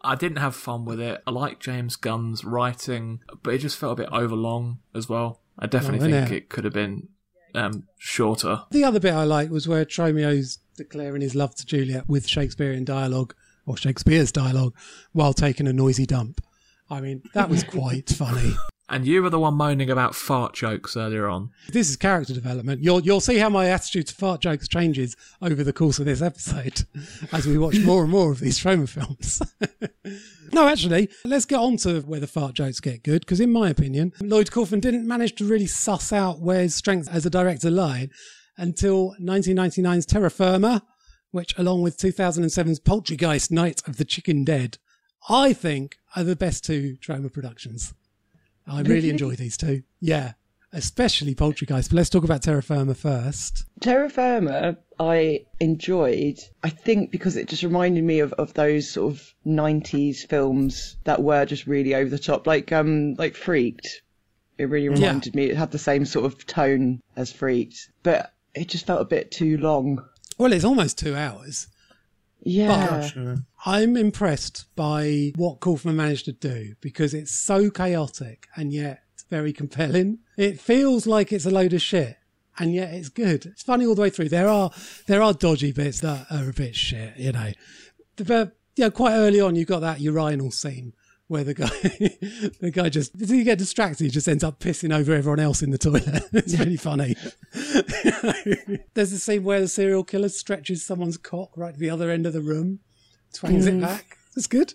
I didn't have fun with it. I like James Gunn's writing, but it just felt a bit overlong as well. I definitely Oh, think innit? it could have been um, shorter. The other bit I liked was where Tromeo's declaring his love to Juliet with Shakespearean dialogue, or Shakespeare's dialogue, while taking a noisy dump. I mean, that was quite funny. And you were the one moaning about fart jokes earlier on. This is character development. You'll you'll see how my attitude to fart jokes changes over the course of this episode as we watch more and more of these Troma films. no, actually, let's get on to where the fart jokes get good, because in my opinion, Lloyd Kaufman didn't manage to really suss out where his strengths as a director lie until 1999's Terror Firmer, which, along with 2007's Poultrygeist Night of the Chicken Dead, I think are the best two Troma productions. I really enjoy these two. Yeah, especially Poultrygeist. But let's talk about Terror Firmer first. Terror Firmer, I enjoyed, I think because it just reminded me of, of those sort of 90s films that were just really over the top, like um like Freaked. It really reminded me, it had the same sort of tone as Freaked, but it just felt a bit too long. Well, it's almost two hours. Yeah. Gosh, uh, I'm impressed by what Kaufman managed to do because it's so chaotic and yet very compelling. It feels like it's a load of shit. And yet it's good. It's funny all the way through. There are there are dodgy bits that are a bit shit, you know. But yeah, quite early on you got that urinal scene where the guy the guy just does he get distracted, he just ends up pissing over everyone else in the toilet. it's really funny. There's the scene where the serial killer stretches someone's cock right to the other end of the room, twangs it back. It's good.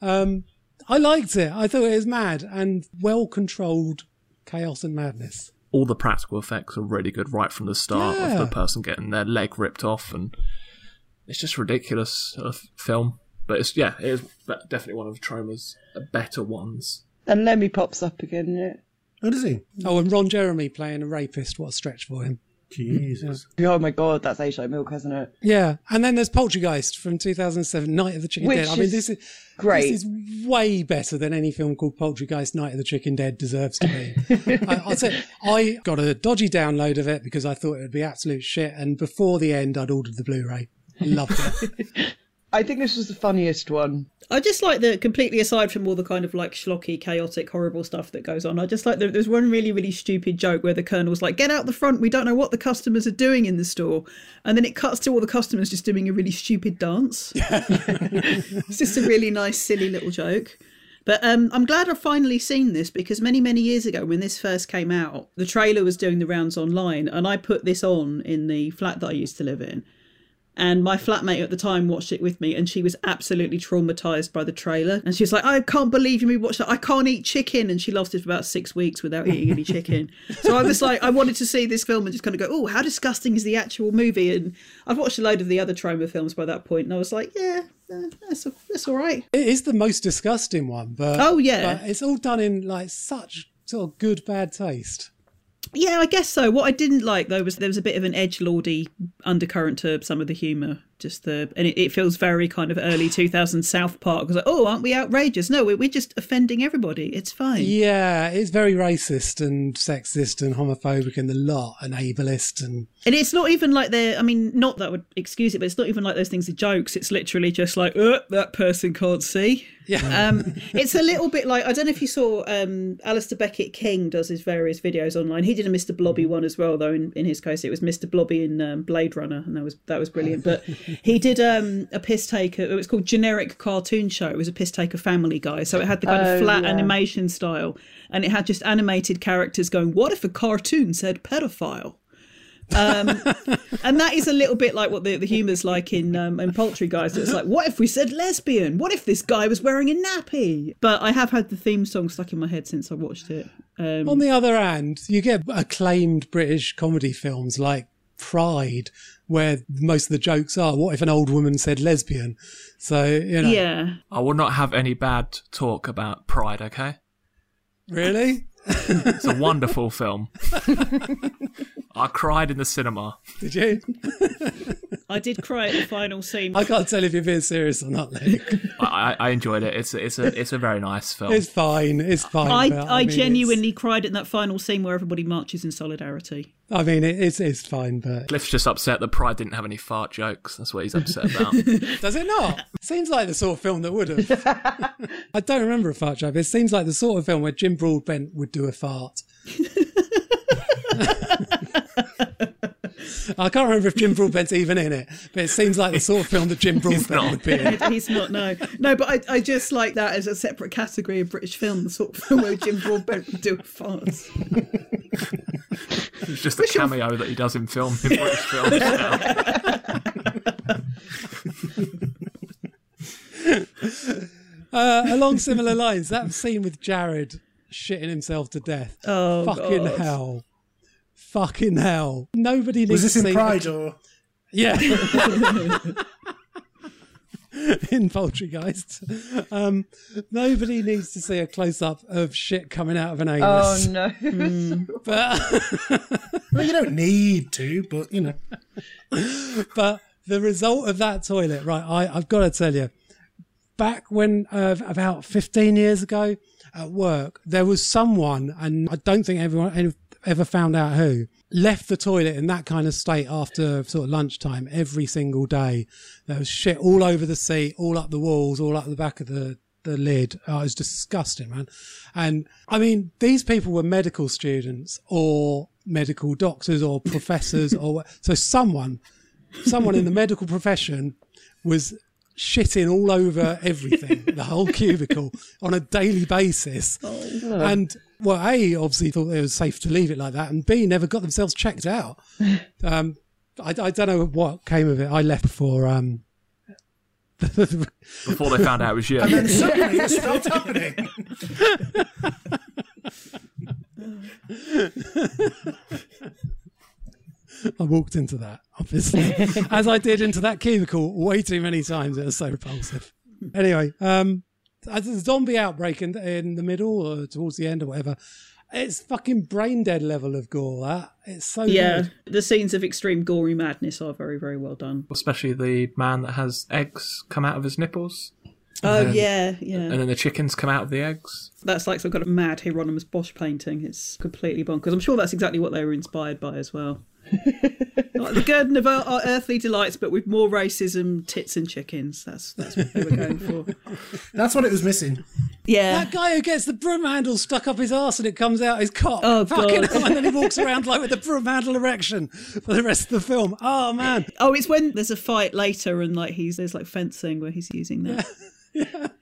um, I liked it. I thought it was mad and well controlled chaos and madness. All the practical effects are really good right from the start Yeah. of the person getting their leg ripped off, and it's just ridiculous film. But it's yeah, it is definitely one of Troma's better ones. And Lemmy pops up again in it. what is he? Oh, and Ron Jeremy playing a rapist. What a stretch for him. Jesus. Oh my god, that's aged like milk, hasn't it? Yeah, and then there's Poultrygeist from 2007, Night of the Chicken Which Dead. I mean, this is great. This is way better than any film called Poultrygeist: Night of the Chicken Dead deserves to be. I, I'll say I got a dodgy download of it because I thought it would be absolute shit, and before the end, I'd ordered the Blu-ray. I loved it. I think this was the funniest one. I just like the completely aside from all the kind of like schlocky, chaotic, horrible stuff that goes on. I just like the, there's one really, really stupid joke where the colonel's like, "Get out the front! We don't know what the customers are doing in the store," and then it cuts to all the customers just doing a really stupid dance. it's just a really nice, silly little joke. But um, I'm glad I've finally seen this because many, many years ago, when this first came out, the trailer was doing the rounds online, and I put this on in the flat that I used to live in. And my flatmate at the time watched it with me, and she was absolutely traumatized by the trailer. And she was like, "I can't believe you watched that. I can't eat chicken." And she lasted for about six weeks without eating any chicken. so I was like, I wanted to see this film and just kind of go, "Oh, how disgusting is the actual movie?" And I've watched a load of the other Troma films by that point, and I was like, "Yeah, eh, that's that's all right." It is the most disgusting one, but Oh, yeah. but it's all done in like such sort of good bad taste. Yeah, I guess so. What I didn't like though was there was a bit of an edge lordy undercurrent to some of the humour Just the and it, it feels very kind of early 2000s South Park. It's like, oh, aren't we outrageous? No, we're, we're just offending everybody. It's fine. Yeah, it's very racist and sexist and homophobic and the lot and ableist and And it's not even like they're, I mean, not that would excuse it, but it's not even like those things are jokes. It's literally just like, uh, that person can't see. yeah. Um, it's a little bit like, I don't know if you saw um, Alasdair Beckett-King does his various videos online. He did a Mr. Blobby one as well, though, in, in his case, it was Mr. Blobby in um, Blade Runner, and that was that was brilliant. But he did um, a piss taker, it was called Generic Cartoon Show. It was a piss taker family guy. So it had the kind Oh, of flat yeah. animation style, and it had just animated characters going, What if a cartoon said pedophile? um, and that is a little bit like what the, the humour's like in um, in Poultrygeist. It's like, what if we said lesbian? What if this guy was wearing a nappy? But I have had the theme song stuck in my head since I watched it. Um, On the other hand, you get acclaimed British comedy films like Pride, where most of the jokes are, what if an old woman said lesbian? So, you know. yeah, I will not have any bad talk about Pride, okay? Really? It's a wonderful film. I cried in the cinema. Did you? I did cry at the final scene. I can't tell if you're being serious or not, Luke. I, I I enjoyed it. It's a, it's a it's a very nice film. It's fine. It's fine. I, but, I, mean, it's- genuinely cried in that final scene where everybody marches in solidarity. I mean, it, it's it's fine, but Cliff's just upset that Pride didn't have any fart jokes. That's what he's upset about. does it not? Seems like the sort of film that would have. I don't remember a fart joke. But it seems like the sort of film where Jim Broadbent would do a fart. I can't remember if Jim Broadbent's even in it, but it seems like the sort of film that Jim Broadbent not. would be in. He's not, no. No, but I, I just like that as a separate category of British film, the sort of film where Jim Broadbent would do a farce. It's just a cameo that he does in film in British films. Uh, along similar lines, that scene with Jared shitting himself to death. Oh, Fucking God. hell. Fucking hell. Nobody needs Was this to in see Pride or? Yeah. in Poultrygeist. Um, nobody needs to see a close up of shit coming out of an anus. Oh anus. no. But, Well, you don't need to, but you know. but the result of that toilet, right, I, I've got to tell you, back when, uh, about 15 years ago at work, there was someone, and I don't think everyone any- ever found out who, left the toilet in that kind of state after sort of lunchtime every single day. There was shit all over the seat, all up the walls, all up the back of the, the lid. Oh, it was disgusting, man. And I mean, these people were medical students or medical doctors or professors or so someone, someone in the medical profession was shitting all over everything, the whole cubicle on a daily basis. Oh, and well, A, obviously thought it was safe to leave it like that, and B, never got themselves checked out. Um, I, I don't know what came of it. I left before. Um, Before they found out it was you. And then suddenly it stopped happening. I walked into that, obviously, as I did into that cubicle way too many times. It was so repulsive. Anyway, um, as a zombie outbreak in, in the middle or towards the end or whatever, it's fucking brain dead level of gore. That it's so Yeah, good. the scenes of extreme gory madness are very, very well done. Especially the man that has eggs come out of his nipples. Oh, then- yeah, yeah. And then the chickens come out of the eggs. That's like some kind of mad Hieronymus Bosch painting. It's completely bonkers. I'm sure that's exactly what they were inspired by as well. Like the garden of our, our earthly delights, but with more racism, tits, and chickens. That's that's what they were going for. That's what it was missing. Yeah. That guy who gets the broom handle stuck up his arse and it comes out his cock. Oh, Fucking God. hell, and then he walks around like with the broom handle erection for the rest of the film. Oh man. Oh, it's when there's a fight later and like he's there's like fencing where he's using that. Yeah.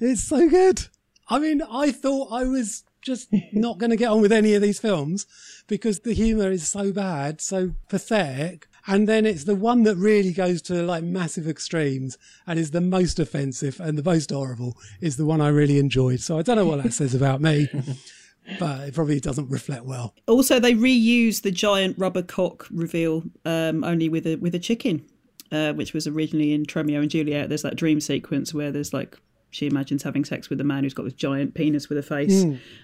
It's so good. I mean, I thought I was just not going to get on with any of these films because the humour is so bad, so pathetic. And then it's the one that really goes to like massive extremes and is the most offensive and the most horrible is the one I really enjoyed. So I don't know what that says about me, but it probably doesn't reflect well. Also, they reuse the giant rubber cock reveal um, only with a with a chicken, uh, which was originally in Romeo and Juliet. There's that dream sequence where there's like she imagines having sex with a man who's got this giant penis with a face,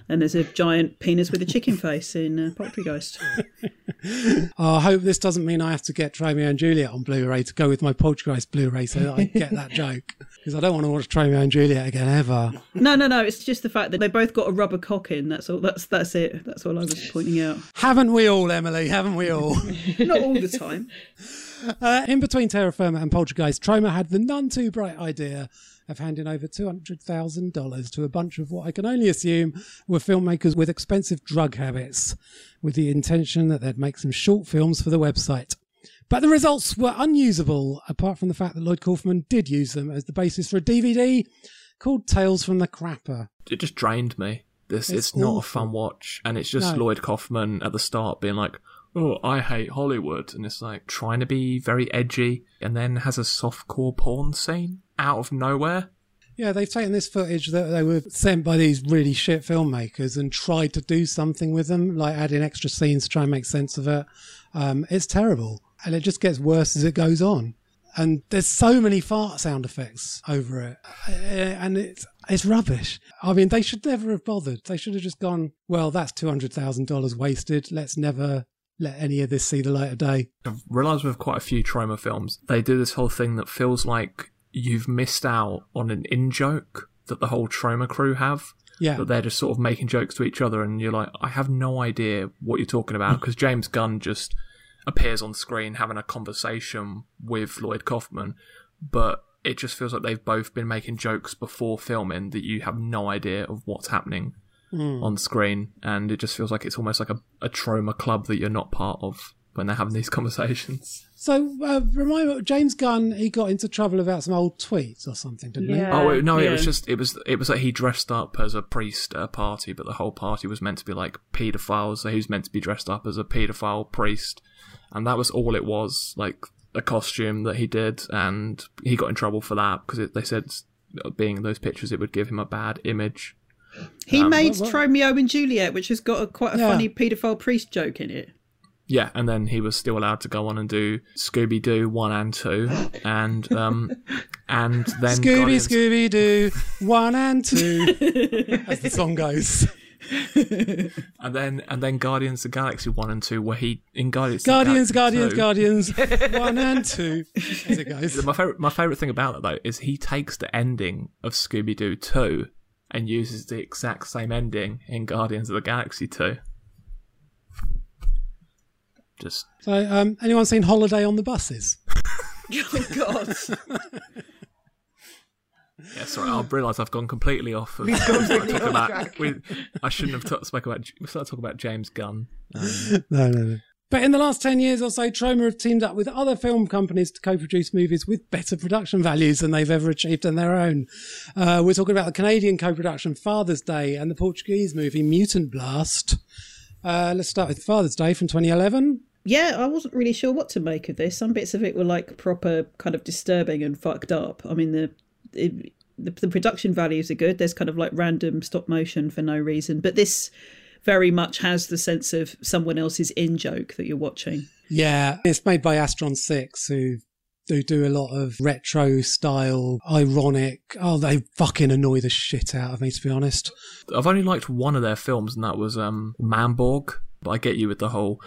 and there's a giant penis with a chicken face in uh, Poultrygeist. Oh, I hope this doesn't mean I have to get Romeo and Juliet on Blu-ray to go with my Poultrygeist Blu-ray so that I get that joke. Because I don't want to watch Romeo and Juliet again ever. No, no, no. It's just the fact that they both got a rubber cock in. That's all. That's that's it. That's all I was pointing out. Haven't we all, Emily? Haven't we all? Not all the time. Uh, in between Terror Firmer and Poultrygeist, Troma had the none too bright idea of handing over $200,000 to a bunch of what I can only assume were filmmakers with expensive drug habits, with the intention that they'd make some short films for the website. But the results were unusable, apart from the fact that Lloyd Kaufman did use them as the basis for a DVD called Tales from the Crapper. It just drained me. This It's it's, not a fun watch, and it's just No. Lloyd Kaufman at the start being like, "Oh, I hate Hollywood," and it's like trying to be very edgy, and then has a softcore porn scene out of nowhere. Yeah, they've taken this footage that they were sent by these really shit filmmakers and tried to do something with them, like adding extra scenes to try and make sense of it. Um, it's terrible. And it just gets worse as it goes on. And there's so many fart sound effects over it. Uh, And it's, it's rubbish. I mean, they should never have bothered. They should have just gone, well, that's $200,000 wasted. Let's never let any of this see the light of day. I've realised with quite a few Troma films, they do this whole thing that feels like you've missed out on an in joke that the whole Troma crew have. Yeah. That they're just sort of making jokes to each other, and you're like, I have no idea what you're talking about because James Gunn just appears on screen having a conversation with Lloyd Kaufman, but it just feels like they've both been making jokes before filming that you have no idea of what's happening hmm. on screen, and it just feels like it's almost like a, a Troma club that you're not part of when they're having these conversations. So, uh, remind me, James Gunn, he got into trouble about some old tweets or something, didn't he? Oh wait, no, it was just it was it was that he dressed up as a priest at a party, but the whole party was meant to be like paedophiles, so he was meant to be dressed up as a paedophile priest, and that was all it was, like a costume that he did, and he got in trouble for that because it, they said being in those pictures it would give him a bad image. He made what- what- Romeo and Juliet, which has got a, quite a Yeah. funny paedophile priest joke in it. Yeah, and then he was still allowed to go on and do Scooby Doo one and two, and um, and then Scooby Guardians- Scooby Doo, one and two, as the song goes. and then and then Guardians of the Galaxy one and two, where he in Guardians of Guardians, Galaxy Guardians, 2, Guardians, one and two, as it goes. My favorite, my favorite thing about it though is he takes the ending of Scooby Doo two and uses the exact same ending in Guardians of the Galaxy two. Just So, um, anyone seen Holiday on the Buses? Oh God! yeah, sorry, I realise I've gone completely off. Of, we started talking about, we, I shouldn't have t- spoke about. We started talking about James Gunn. Um, No, no, no. But in the last 10 years or so, Troma have teamed up with other film companies to co-produce movies with better production values than they've ever achieved on their own. Uh, we're talking about the Canadian co-production Father's Day and the Portuguese movie Mutant Blast. Uh, let's start with Father's Day from 2011. Yeah, I wasn't really sure what to make of this. Some bits of it were like proper kind of disturbing and fucked up. I mean, the it, the, the production values are good. There's kind of like random stop motion for no reason, but this very much has the sense of someone else's in joke that you're watching. Yeah, it's made by Astron 6, who do do a lot of retro style, ironic. Oh, they fucking annoy the shit out of me, to be honest. I've only liked one of their films, and that was um, Manborg. But I get you with the whole.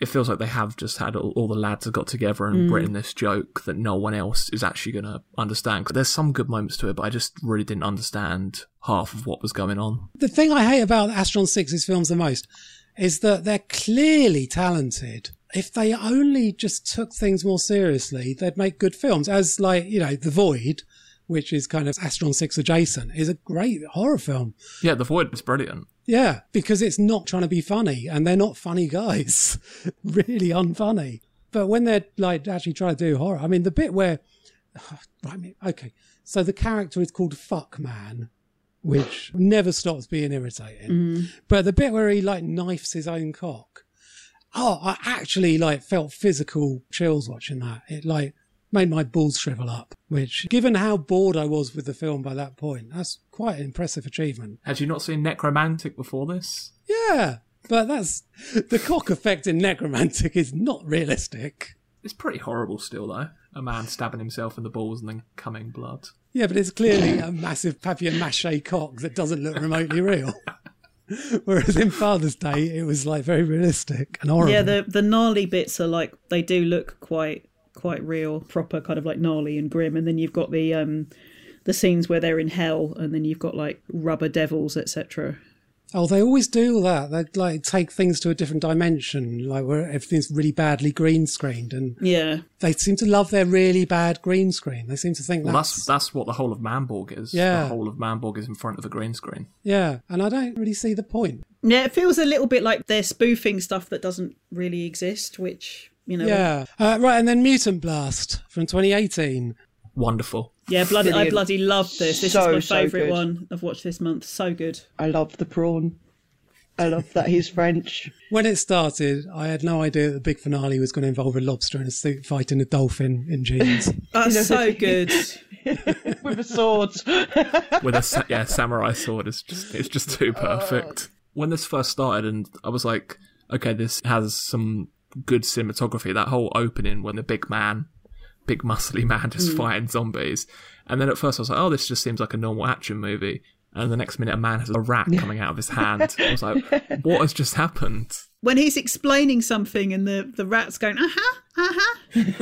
It feels like they have just had all, all the lads have got together and mm. written this joke that no one else is actually going to understand. Because there's some good moments to it, but I just really didn't understand half of what was going on. The thing I hate about Astron 6's films the most is that they're clearly talented. If they only just took things more seriously, they'd make good films. As like, you know, The Void, which is kind of Astron 6 adjacent, is a great horror film. Yeah, The Void is brilliant. Yeah, because it's not trying to be funny, and they're not funny guys. really unfunny. But when they're like actually trying to do horror, I mean, the bit where, I mean, okay, so the character is called Fuck Man, which never stops being irritating. Mm-hmm. But the bit where he like knifes his own cock, oh, I actually like felt physical chills watching that. It like made my balls shrivel up. Which, given how bored I was with the film by that point, that's quite an impressive achievement. Had you not seen Nekromantik before this? Yeah, but that's the cock effect in Nekromantik is not realistic. It's pretty horrible still, though. A man stabbing himself in the balls and then coming blood. Yeah, but it's clearly a massive papier mache cock that doesn't look remotely real. Whereas in Father's Day, it was like very realistic and horrible. Yeah, the the gnarly bits are like they do look quite quite real, proper kind of like gnarly and grim. And then you've got the um the scenes where they're in hell, and then you've got like rubber devils, etc. Oh, they always do that. They like take things to a different dimension, like where everything's really badly green screened, and Yeah, they seem to love their really bad green screen. They seem to think Well, that's, that's that's what the whole of Manborg is. Yeah. the whole of Manborg is in front of a green screen. yeah, and I don't really see the point. yeah. It feels a little bit like they're spoofing stuff that doesn't really exist, which you know. Yeah, uh, right, and then Mutant Blast from 2018. Wonderful. Yeah, bloody, I bloody love this. This So, is so my favourite good. one I've watched this month. So good. I love the prawn. I love that he's French. When it started, I had no idea that the big finale was going to involve a lobster in a suit fighting a dolphin in jeans. That's so good. with a sword. with a sa- yeah samurai sword is just it's just too perfect. When this first started, and I was like, okay, this has some good cinematography. That whole opening when the big man, big muscly man, just fighting zombies, and then at first I was like, oh, this just seems like a normal action movie. And the next minute, a man has a rat coming out of his hand. I was like, what has just happened? when he's explaining something and the, the rat's going, uh huh, uh huh.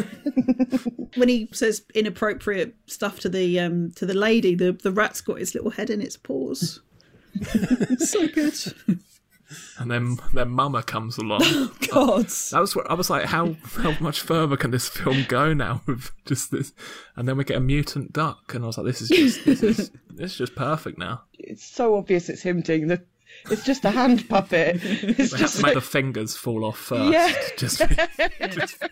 when he says inappropriate stuff to the um to the lady, the, the rat's got its little head in its paws. so good. And then then Mama comes along. Oh, God. That was where I was like, how how much further can this film go now with just this? And then we get a mutant duck, and I was like, this is just this is this is just perfect now. It's so obvious it's him doing the. It's just a hand puppet. It's They just like, the fingers fall off first. Yeah. Just, just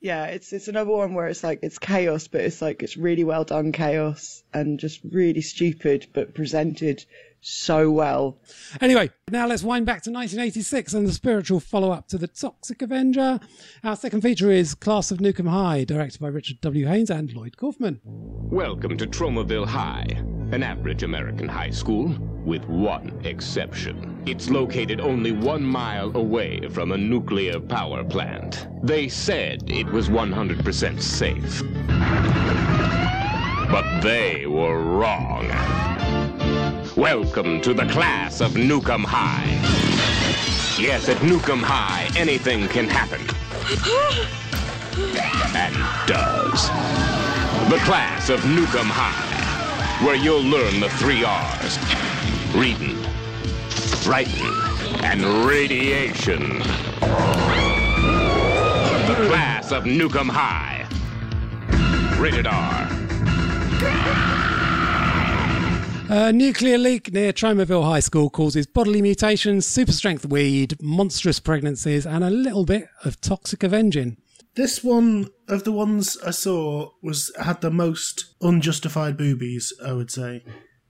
yeah, it's it's another one where it's like it's chaos, but it's like it's really well done chaos and just really stupid, but presented so well. Anyway, now let's wind back to 1986 and the spiritual follow up to The Toxic Avenger. Our second feature is Class of Nukem High, directed by Richard W. Haines and Lloyd Kaufman. Welcome to Tromaville High, an average American high school, with one exception. It's located only one mile away from a nuclear power plant. They said it was 100% safe. But they were wrong. Welcome to the class of Nukem High. Yes, at Nukem High, anything can happen. and does. The class of Nukem High, where you'll learn the three R's reading, writing, and radiation. The class of Nukem High. Rated R. A nuclear leak near Tromaville High School causes bodily mutations, super strength weed, monstrous pregnancies, and a little bit of toxic avenging. This one of the ones I saw was had the most unjustified boobies. I would say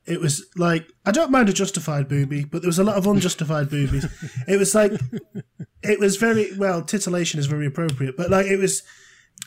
it was like I don't mind a justified boobie, but there was a lot of unjustified boobies. It was like it was very well. Titillation is very appropriate, but like it was.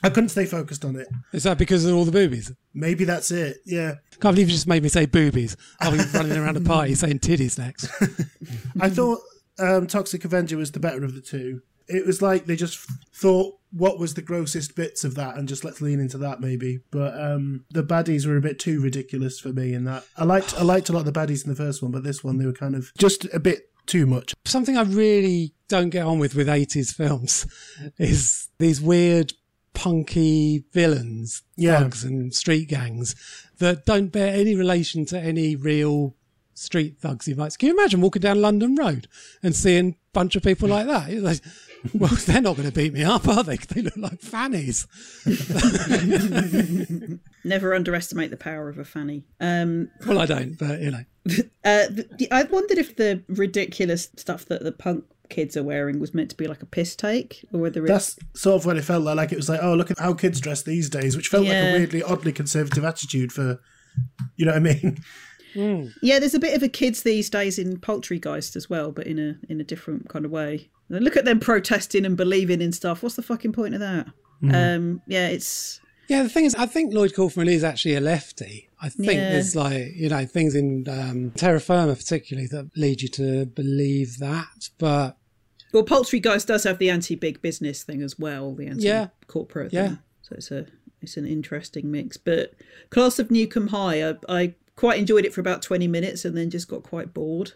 I couldn't stay focused on it. Is that because of all the boobies? Maybe that's it. Yeah, Can't believe you just made me say boobies. I'll be running around a party saying titties next. I thought um, Toxic Avenger was the better of the two. It was like they just thought what was the grossest bits of that and just let's lean into that maybe. But um, the baddies were a bit too ridiculous for me in that. I liked I liked a lot of the baddies in the first one, but this one they were kind of just a bit too much. Something I really don't get on with with 80s films is these weird punky villains, Yeah. thugs and street gangs that don't bear any relation to any real street thugs you might. Can you imagine walking down London Road and seeing a bunch of people like that? Like, well, they're not going to beat me up, are they? They look like fannies. Never underestimate the power of a fanny. Um, Well, I don't, but you know. uh, the, the- I wondered if the ridiculous stuff that the punk kids are wearing was meant to be like a piss take, or whether it's That's sort of what it felt like. Like it was like, oh, look at how kids dress these days, which felt like a weirdly, oddly conservative attitude for, you know what I mean? Yeah, there's a bit of a kids these days in Poultrygeist as well, but in a in a different kind of way. Look at them protesting and believing in stuff. What's the fucking point of that? Um, yeah, it's Yeah, the thing is, I think Lloyd Kaufman is actually a lefty. I think Yeah. there's like, you know, things in um, Terror Firmer particularly that lead you to believe that. But well, Poultrygeist does have the anti-big business thing as well, the anti-corporate Yeah. thing. So it's a it's an interesting mix. But Class of Nukem High, I, I quite enjoyed it for about twenty minutes and then just got quite bored.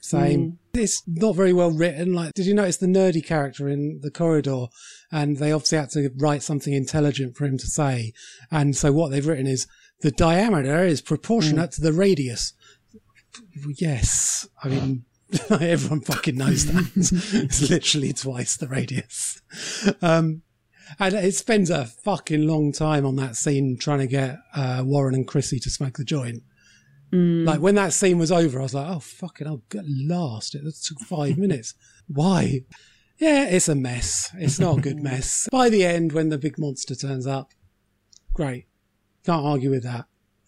same. Hmm. It's not very well written. Like, did you notice the nerdy character in the corridor? And they obviously had to write something intelligent for him to say. And so what they've written is the diameter is proportionate hmm. to the radius. Yes, I mean. Everyone fucking knows that. it's literally twice the radius. Um, and it spends a fucking long time on that scene trying to get uh, Warren and Chrissy to smoke the joint. Like when that scene was over, I was like, "Oh fucking, hell, at last!" It took five minutes. Why? Yeah, it's a mess. It's not a good mess. By the end, when the big monster turns up, great. Can't argue with that.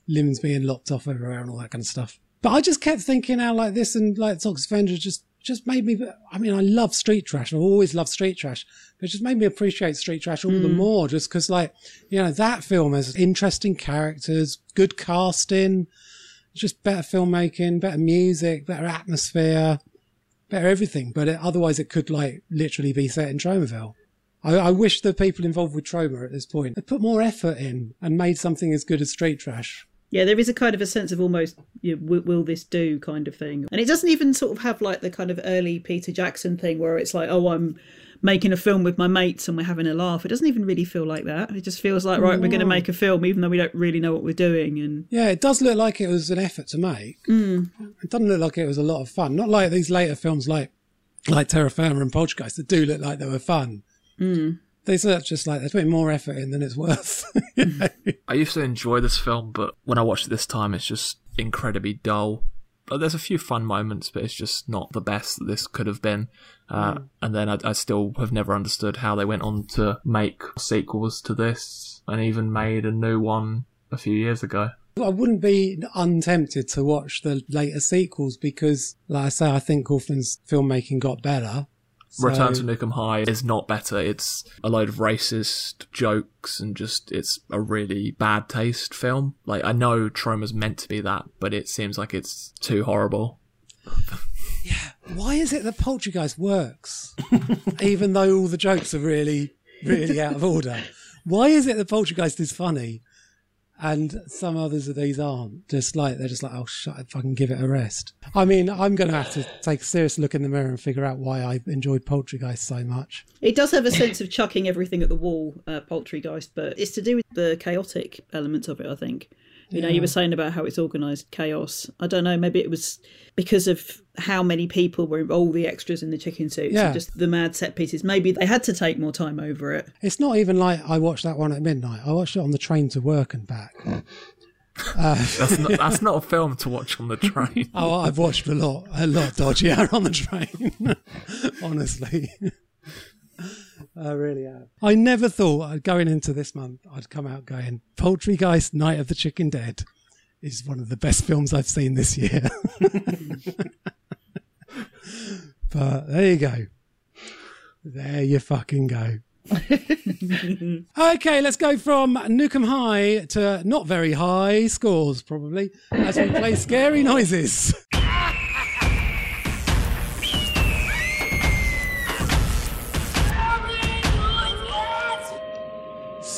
Limbs being locked off everywhere and all that kind of stuff. But I just kept thinking how like this and like Toxic Avenger just just made me. I mean, I love street trash. I've always loved street trash, but it just made me appreciate street trash all the mm. more. Just because, like, you know, that film has interesting characters, good casting, just better filmmaking, better music, better atmosphere, better everything. But it, otherwise, it could like literally be set in Tromaville. I, I wish the people involved with Troma at this point had put more effort in and made something as good as street trash. Yeah, there is a kind of a sense of almost you know, will, will this do kind of thing, and it doesn't even sort of have like the kind of early Peter Jackson thing where it's like, oh, I'm making a film with my mates and we're having a laugh. It doesn't even really feel like that. It just feels like right, we're going to make a film, even though we don't really know what we're doing. And Yeah, it does look like it was an effort to make. Mm. It doesn't look like it was a lot of fun. Not like these later films like like Terror Firmer and Poultrygeist that do look like they were fun. Mm. These look just like they're putting more effort in than it's worth. I used to enjoy this film, but when I watched it this time, it's just incredibly dull. But there's a few fun moments, but it's just not the best that this could have been. Uh, And then I, I still have never understood how they went on to make sequels to this, and even made a new one a few years ago. I wouldn't be untempted to watch the later sequels because, like I say, I think Kaufman's filmmaking got better. So- Return to Nukem High is not better. It's a load of racist jokes and just it's a really bad taste film. Like I know Troma's meant to be that, but it seems like it's too horrible. Yeah. Why is it that Poultrygeist works, even though all the jokes are really, really out of order? Why is it that Poultrygeist is funny, and some others of these aren't? Just like they're just like, oh, shut up, fucking give it a rest. I mean, I'm going to have to take a serious look in the mirror and figure out why I enjoyed Poultrygeist so much. it does have a sense of chucking everything at the wall, uh, Poultrygeist, but it's to do with the chaotic elements of it. I think. You know, you were mm. saying about how it's organised chaos. I don't know. Maybe it was because of how many people were all the extras in the chicken suits, Yeah. and just the mad set pieces. Maybe they had to take more time over it. It's not even like I watched that one at midnight. I watched it on the train to work and back. Hmm. Uh, that's not, that's not a film to watch on the train. Oh, I've watched a lot, a lot dodgier on the train. Honestly, I really have. I never thought I'd going into this month I'd come out going Poultrygeist: Night of the Chicken Dead is one of the best films I've seen this year. but there you go. There you fucking go. okay, let's go from Nukem High to not very high scores, probably, as we play scary noises.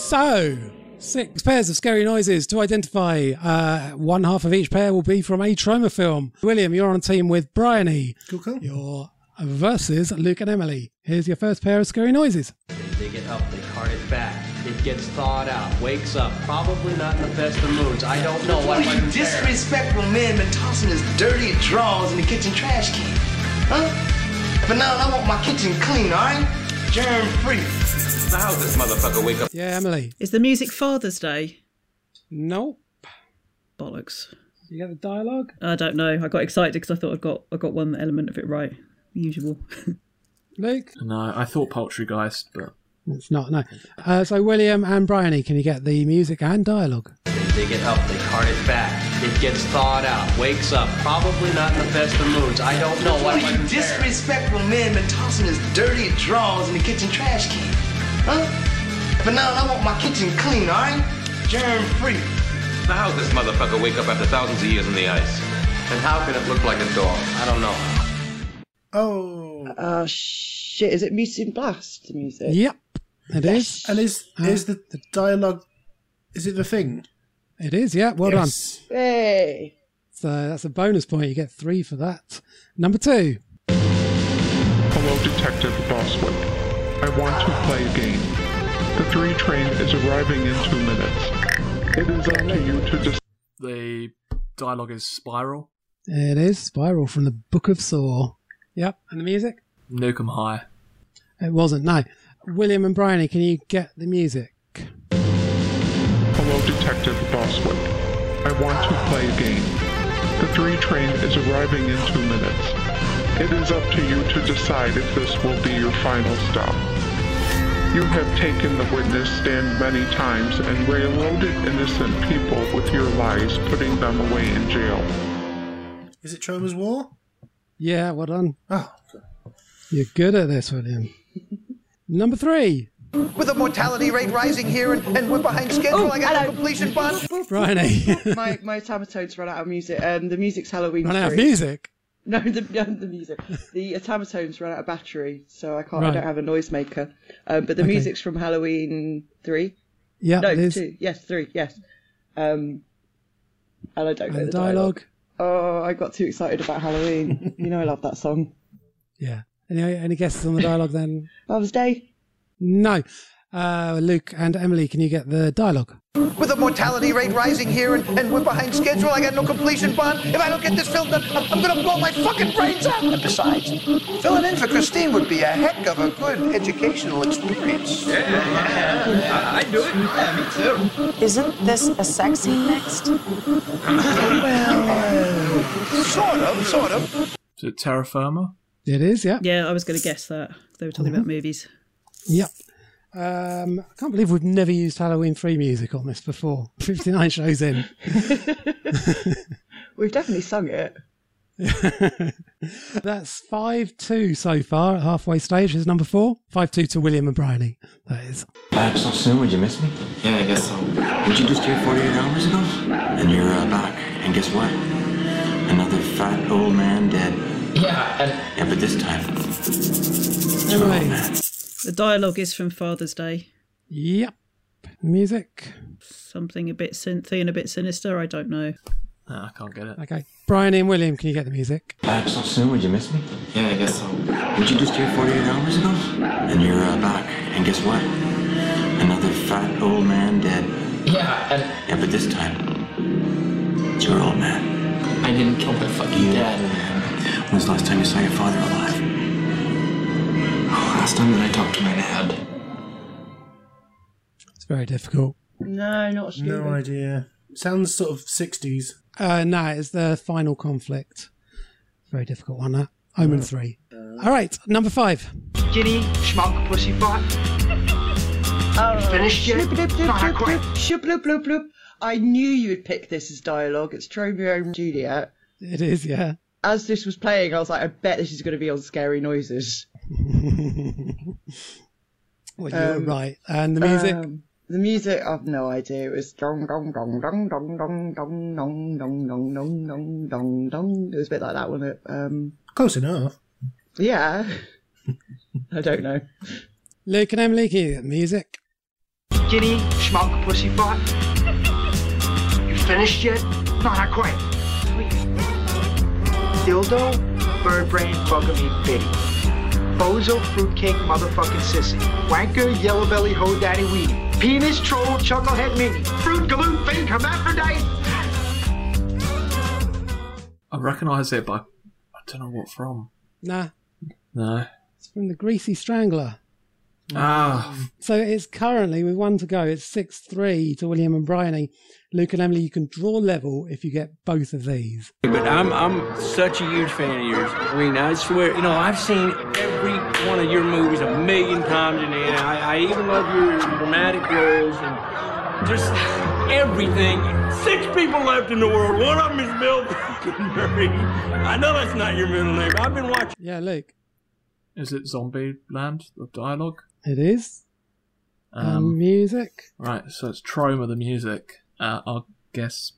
So, six pairs of scary noises to identify. Uh, one half of each pair will be from a Troma film. William, you're on a team with Bryony. Cool, cool. You're versus Luke and Emily. Here's your first pair of scary noises. Dig it up, they cart it back. It gets thawed out, wakes up, probably not in the best of moods. I don't know what What you disrespectful man been tossing his dirty drawers in the kitchen trash can? Huh? But now I want my kitchen clean, alright? Germ free. Now this motherfucker wake up. Yeah, Emily. Is the music Father's Day? Nope. Bollocks. You get the dialogue? I don't know. I got excited because I thought I got I got one element of it right. Usual. Luke? No, I thought Poultrygeist, but It's not, no. Uh, so, William and Bryony, can you get the music and dialogue? Dig it up, they cart it back. It gets thawed out, wakes up, probably not in the best of moods. I don't know what What you disrespectful man been tossing his dirty drawers in the kitchen trash can? Huh? But now I want my kitchen clean, alright? Germ free. Now how's this motherfucker wake up after thousands of years in the ice. And how can it look like a dog? I don't know. Oh, Uh, shit, is it Mutant Blast music? Yep, it is. and is ah. is the, the dialogue? Is it the thing? It is, yeah. Well Yes. Hey. So that's a bonus point. You get three for that. Number two. Hello, Detective Boswick. I want to play a game. The three train is arriving in two minutes. It is up to you to decide. The dialogue is Spiral, It is Spiral from the Book of Saw. Yep. And the music? Nukem High. It wasn't. No. William and Bryony, can you get the music? Hello, Detective Boswick. I want to play a game. The three train is arriving in two minutes. It is up to you to decide if this will be your final stop. You have taken the witness stand many times and railroaded innocent people with your lies, putting them away in jail. Is it Troma's War? Yeah, well done. Oh. You're good at this, William. Number three. With a mortality rate rising here and, and we're behind schedule, Oh, I got a no completion bond. Bryony. my my automatones run out of music. Um, the music's Halloween. Run out of music? No, the no, the music. The automatones run out of battery, so I can't. I don't have a noisemaker. Um, but the Okay. music's from Halloween three. Yeah, no, it is. two. Yes, three. Yes. Um, and I don't know And the the dialogue. dialogue? Oh, I got too excited about Halloween. you know I love that song. Yeah. Any, any guesses on the dialogue then? Father's Day. No. Uh, Luke and Emily, can you get the dialogue? With the mortality rate rising here and, and we're behind schedule, I got no completion bond. If I don't get this filled up, I'm, I'm gonna blow my fucking brains out. And besides, filling in for Christine would be a heck of a good educational experience. Yeah, yeah, I'd do it. Yeah, me too. Isn't this a sex scene next? well, uh, sort of, sort of. Is it Terror Firmer? It is, yeah. Yeah, I was going to guess that. They were talking about movies. Yep. Um, I can't believe we've never used Halloween 3 music on this before. 59 shows in. We've definitely sung it. That's 5 2 so far at halfway stage. Is number four. 5 2 to William and Bryony. That is. Back so soon, would you miss me? Yeah, I guess so. Weren't you just here 48 hours ago? And you're uh, back. And guess what? Another fat old man dead. Yeah, and Yeah, but this time, it's your old man. The dialogue is from Father's Day. Yep. Music. Something a bit synthy and a bit sinister. I don't know. No, I can't get it. Okay. Bryony and William, can you get the music? Back so soon, would you miss me? Yeah, I guess so. Weren't you just here 48 hours ago? And you're uh, back. And guess what? Another fat old man dead. yeah, and Yeah, but this time, it's your old man. I didn't kill my fucking dad. When's the last time you saw your father alive? Last time that I talked to my dad. It's very difficult. No, not No idea. Sounds sort of 60s. Uh, no, it's the final conflict. Very difficult one, that. Omen 3. All right, number five. Giddy, schmuck, pussy fart. Oh, Finished yet? Bloop, bloop, bloop, Not bloop, quite. bloop, shoop, bloop, bloop, bloop. I knew you would pick this as dialogue. It's Romeo and Juliet. It is, yeah. As this was playing, I was like, I bet this is going to be on Scary Noises. Well, you're Um, right. And the music? Um, the music, I've no idea. It was dong dong dong dong dong dong dong dong dong dong dong dong dong dong. It was a bit like that, wasn't it? Um, Close enough. yeah. I don't know. Luke and Emily, can you get music? Giddy, schmuck, pussy fart. You finished yet? Not quite. Sweet. Dildo, bird brain, bugger me, bitty. Bozo, fruitcake, motherfucking sissy. Wanker, yellow belly, hoe daddy weenie. Penis, troll, chucklehead mini. Fruit, galoot, fake, hermaphrodite. I recognise it, but I don't know what from. Nah, No. it's from the Greasy Strangler. Ah, So it's currently, with one to go, it's 6 3 to William and Bryony. Luke and Emily, you can draw level if you get both of these. But I'm I'm such a huge fan of yours. I mean, I swear, you know, I've seen every one of your movies a million times, and I, I even love your dramatic roles and just everything. Six people left in the world. One of them is Bill fucking Murray. I know that's not your middle name. I've been watching. Yeah, Luke. is it Zombie Land, the dialogue? It is. Um, Um, music. right, so it's Troma, the music. Uh, I'll guess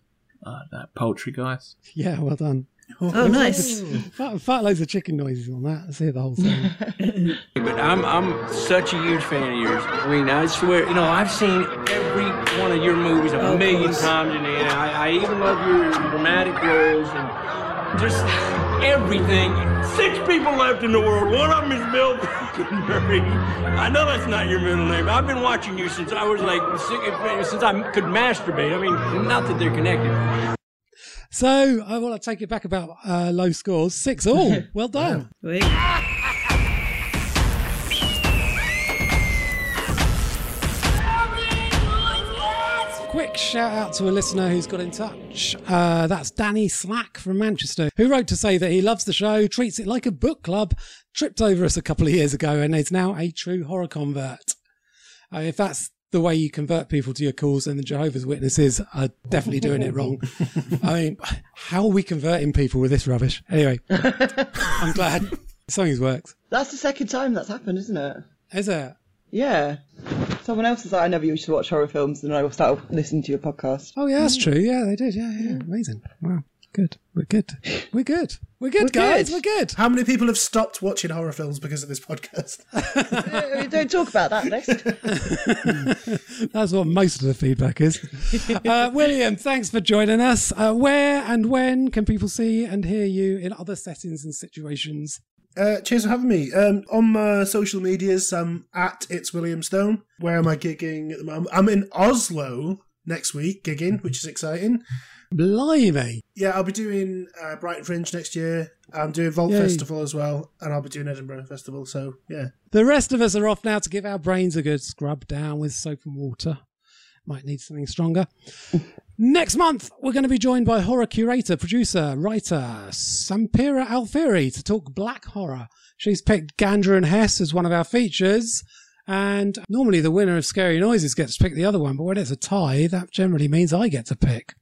uh, that Poultrygeist. Yeah, well done. Oh, nice. Fat, fat loads of chicken noises on that. Let's hear the whole thing. But I'm I'm such a huge fan of yours. I mean, I swear, you know, I've seen every one of your movies a Oh, of million course. times, and I, I even love your dramatic roles and just everything. Six people left in the world. One of them is Bill Murray. I know that's not your middle name. I've been watching you since I was like since I could masturbate. I mean, not that they're connected. So I want to take it back about uh, low scores. Six all. Well done. Quick shout out to a listener who's got in touch. Uh, that's Danny Slack from Manchester, who wrote to say that he loves the show, treats it like a book club, tripped over us a couple of years ago, and is now a true horror convert. Uh, if that's the way you convert people to your cause, then the Jehovah's Witnesses are definitely doing it wrong. I mean, how are we converting people with this rubbish? Anyway, I'm glad something's worked. That's the second time that's happened, isn't it? Is it? Yeah. Someone else was like, I never used to watch horror films, and I started listening to your podcast. Oh yeah, that's true. Yeah, they did. Yeah, yeah, amazing. Wow, good. We're good. We're good. We're good, guys. We're good. How many people have stopped watching horror films because of this podcast? Uh, Don't talk about that next. That's what most of the feedback is. Uh, William, thanks for joining us. Uh, where and when can people see and hear you in other settings and situations? Uh, cheers for having me. Um, on my social medias, I'm at It's William Stone. Where am I gigging at the moment? I'm in Oslo next week, gigging, which is exciting. Blimey. Yeah, I'll be doing uh, Brighton Fringe next year. I'm doing Vault Yay. Festival as well, and I'll be doing Edinburgh Festival. So, yeah. The rest of us are off now to give our brains a good scrub down with soap and water. Might need something stronger. Next month, we're going to be joined by horror curator, producer, writer Sampira Alfieri to talk black horror. She's picked Ganja and Hess as one of our features. And normally the winner of Scary Noises gets to pick the other one, but when it's a tie, that generally means I get to pick.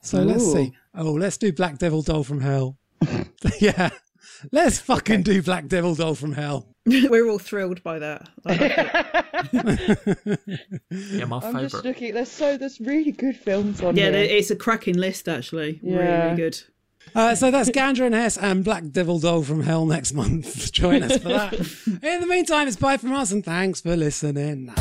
So let's see. Oh, let's do Black Devil Doll from Hell. yeah. Let's fucking do Black Devil Doll from Hell. We're all thrilled by that. I. Yeah, my I'm just looking. There's so there's really good films on yeah, here. there- it's a cracking list actually. Really, Yeah. really good. Uh, so that's Ganja and Hess and Black Devil Doll from Hell next month. Join us for that. In the meantime, it's bye from us and thanks for listening.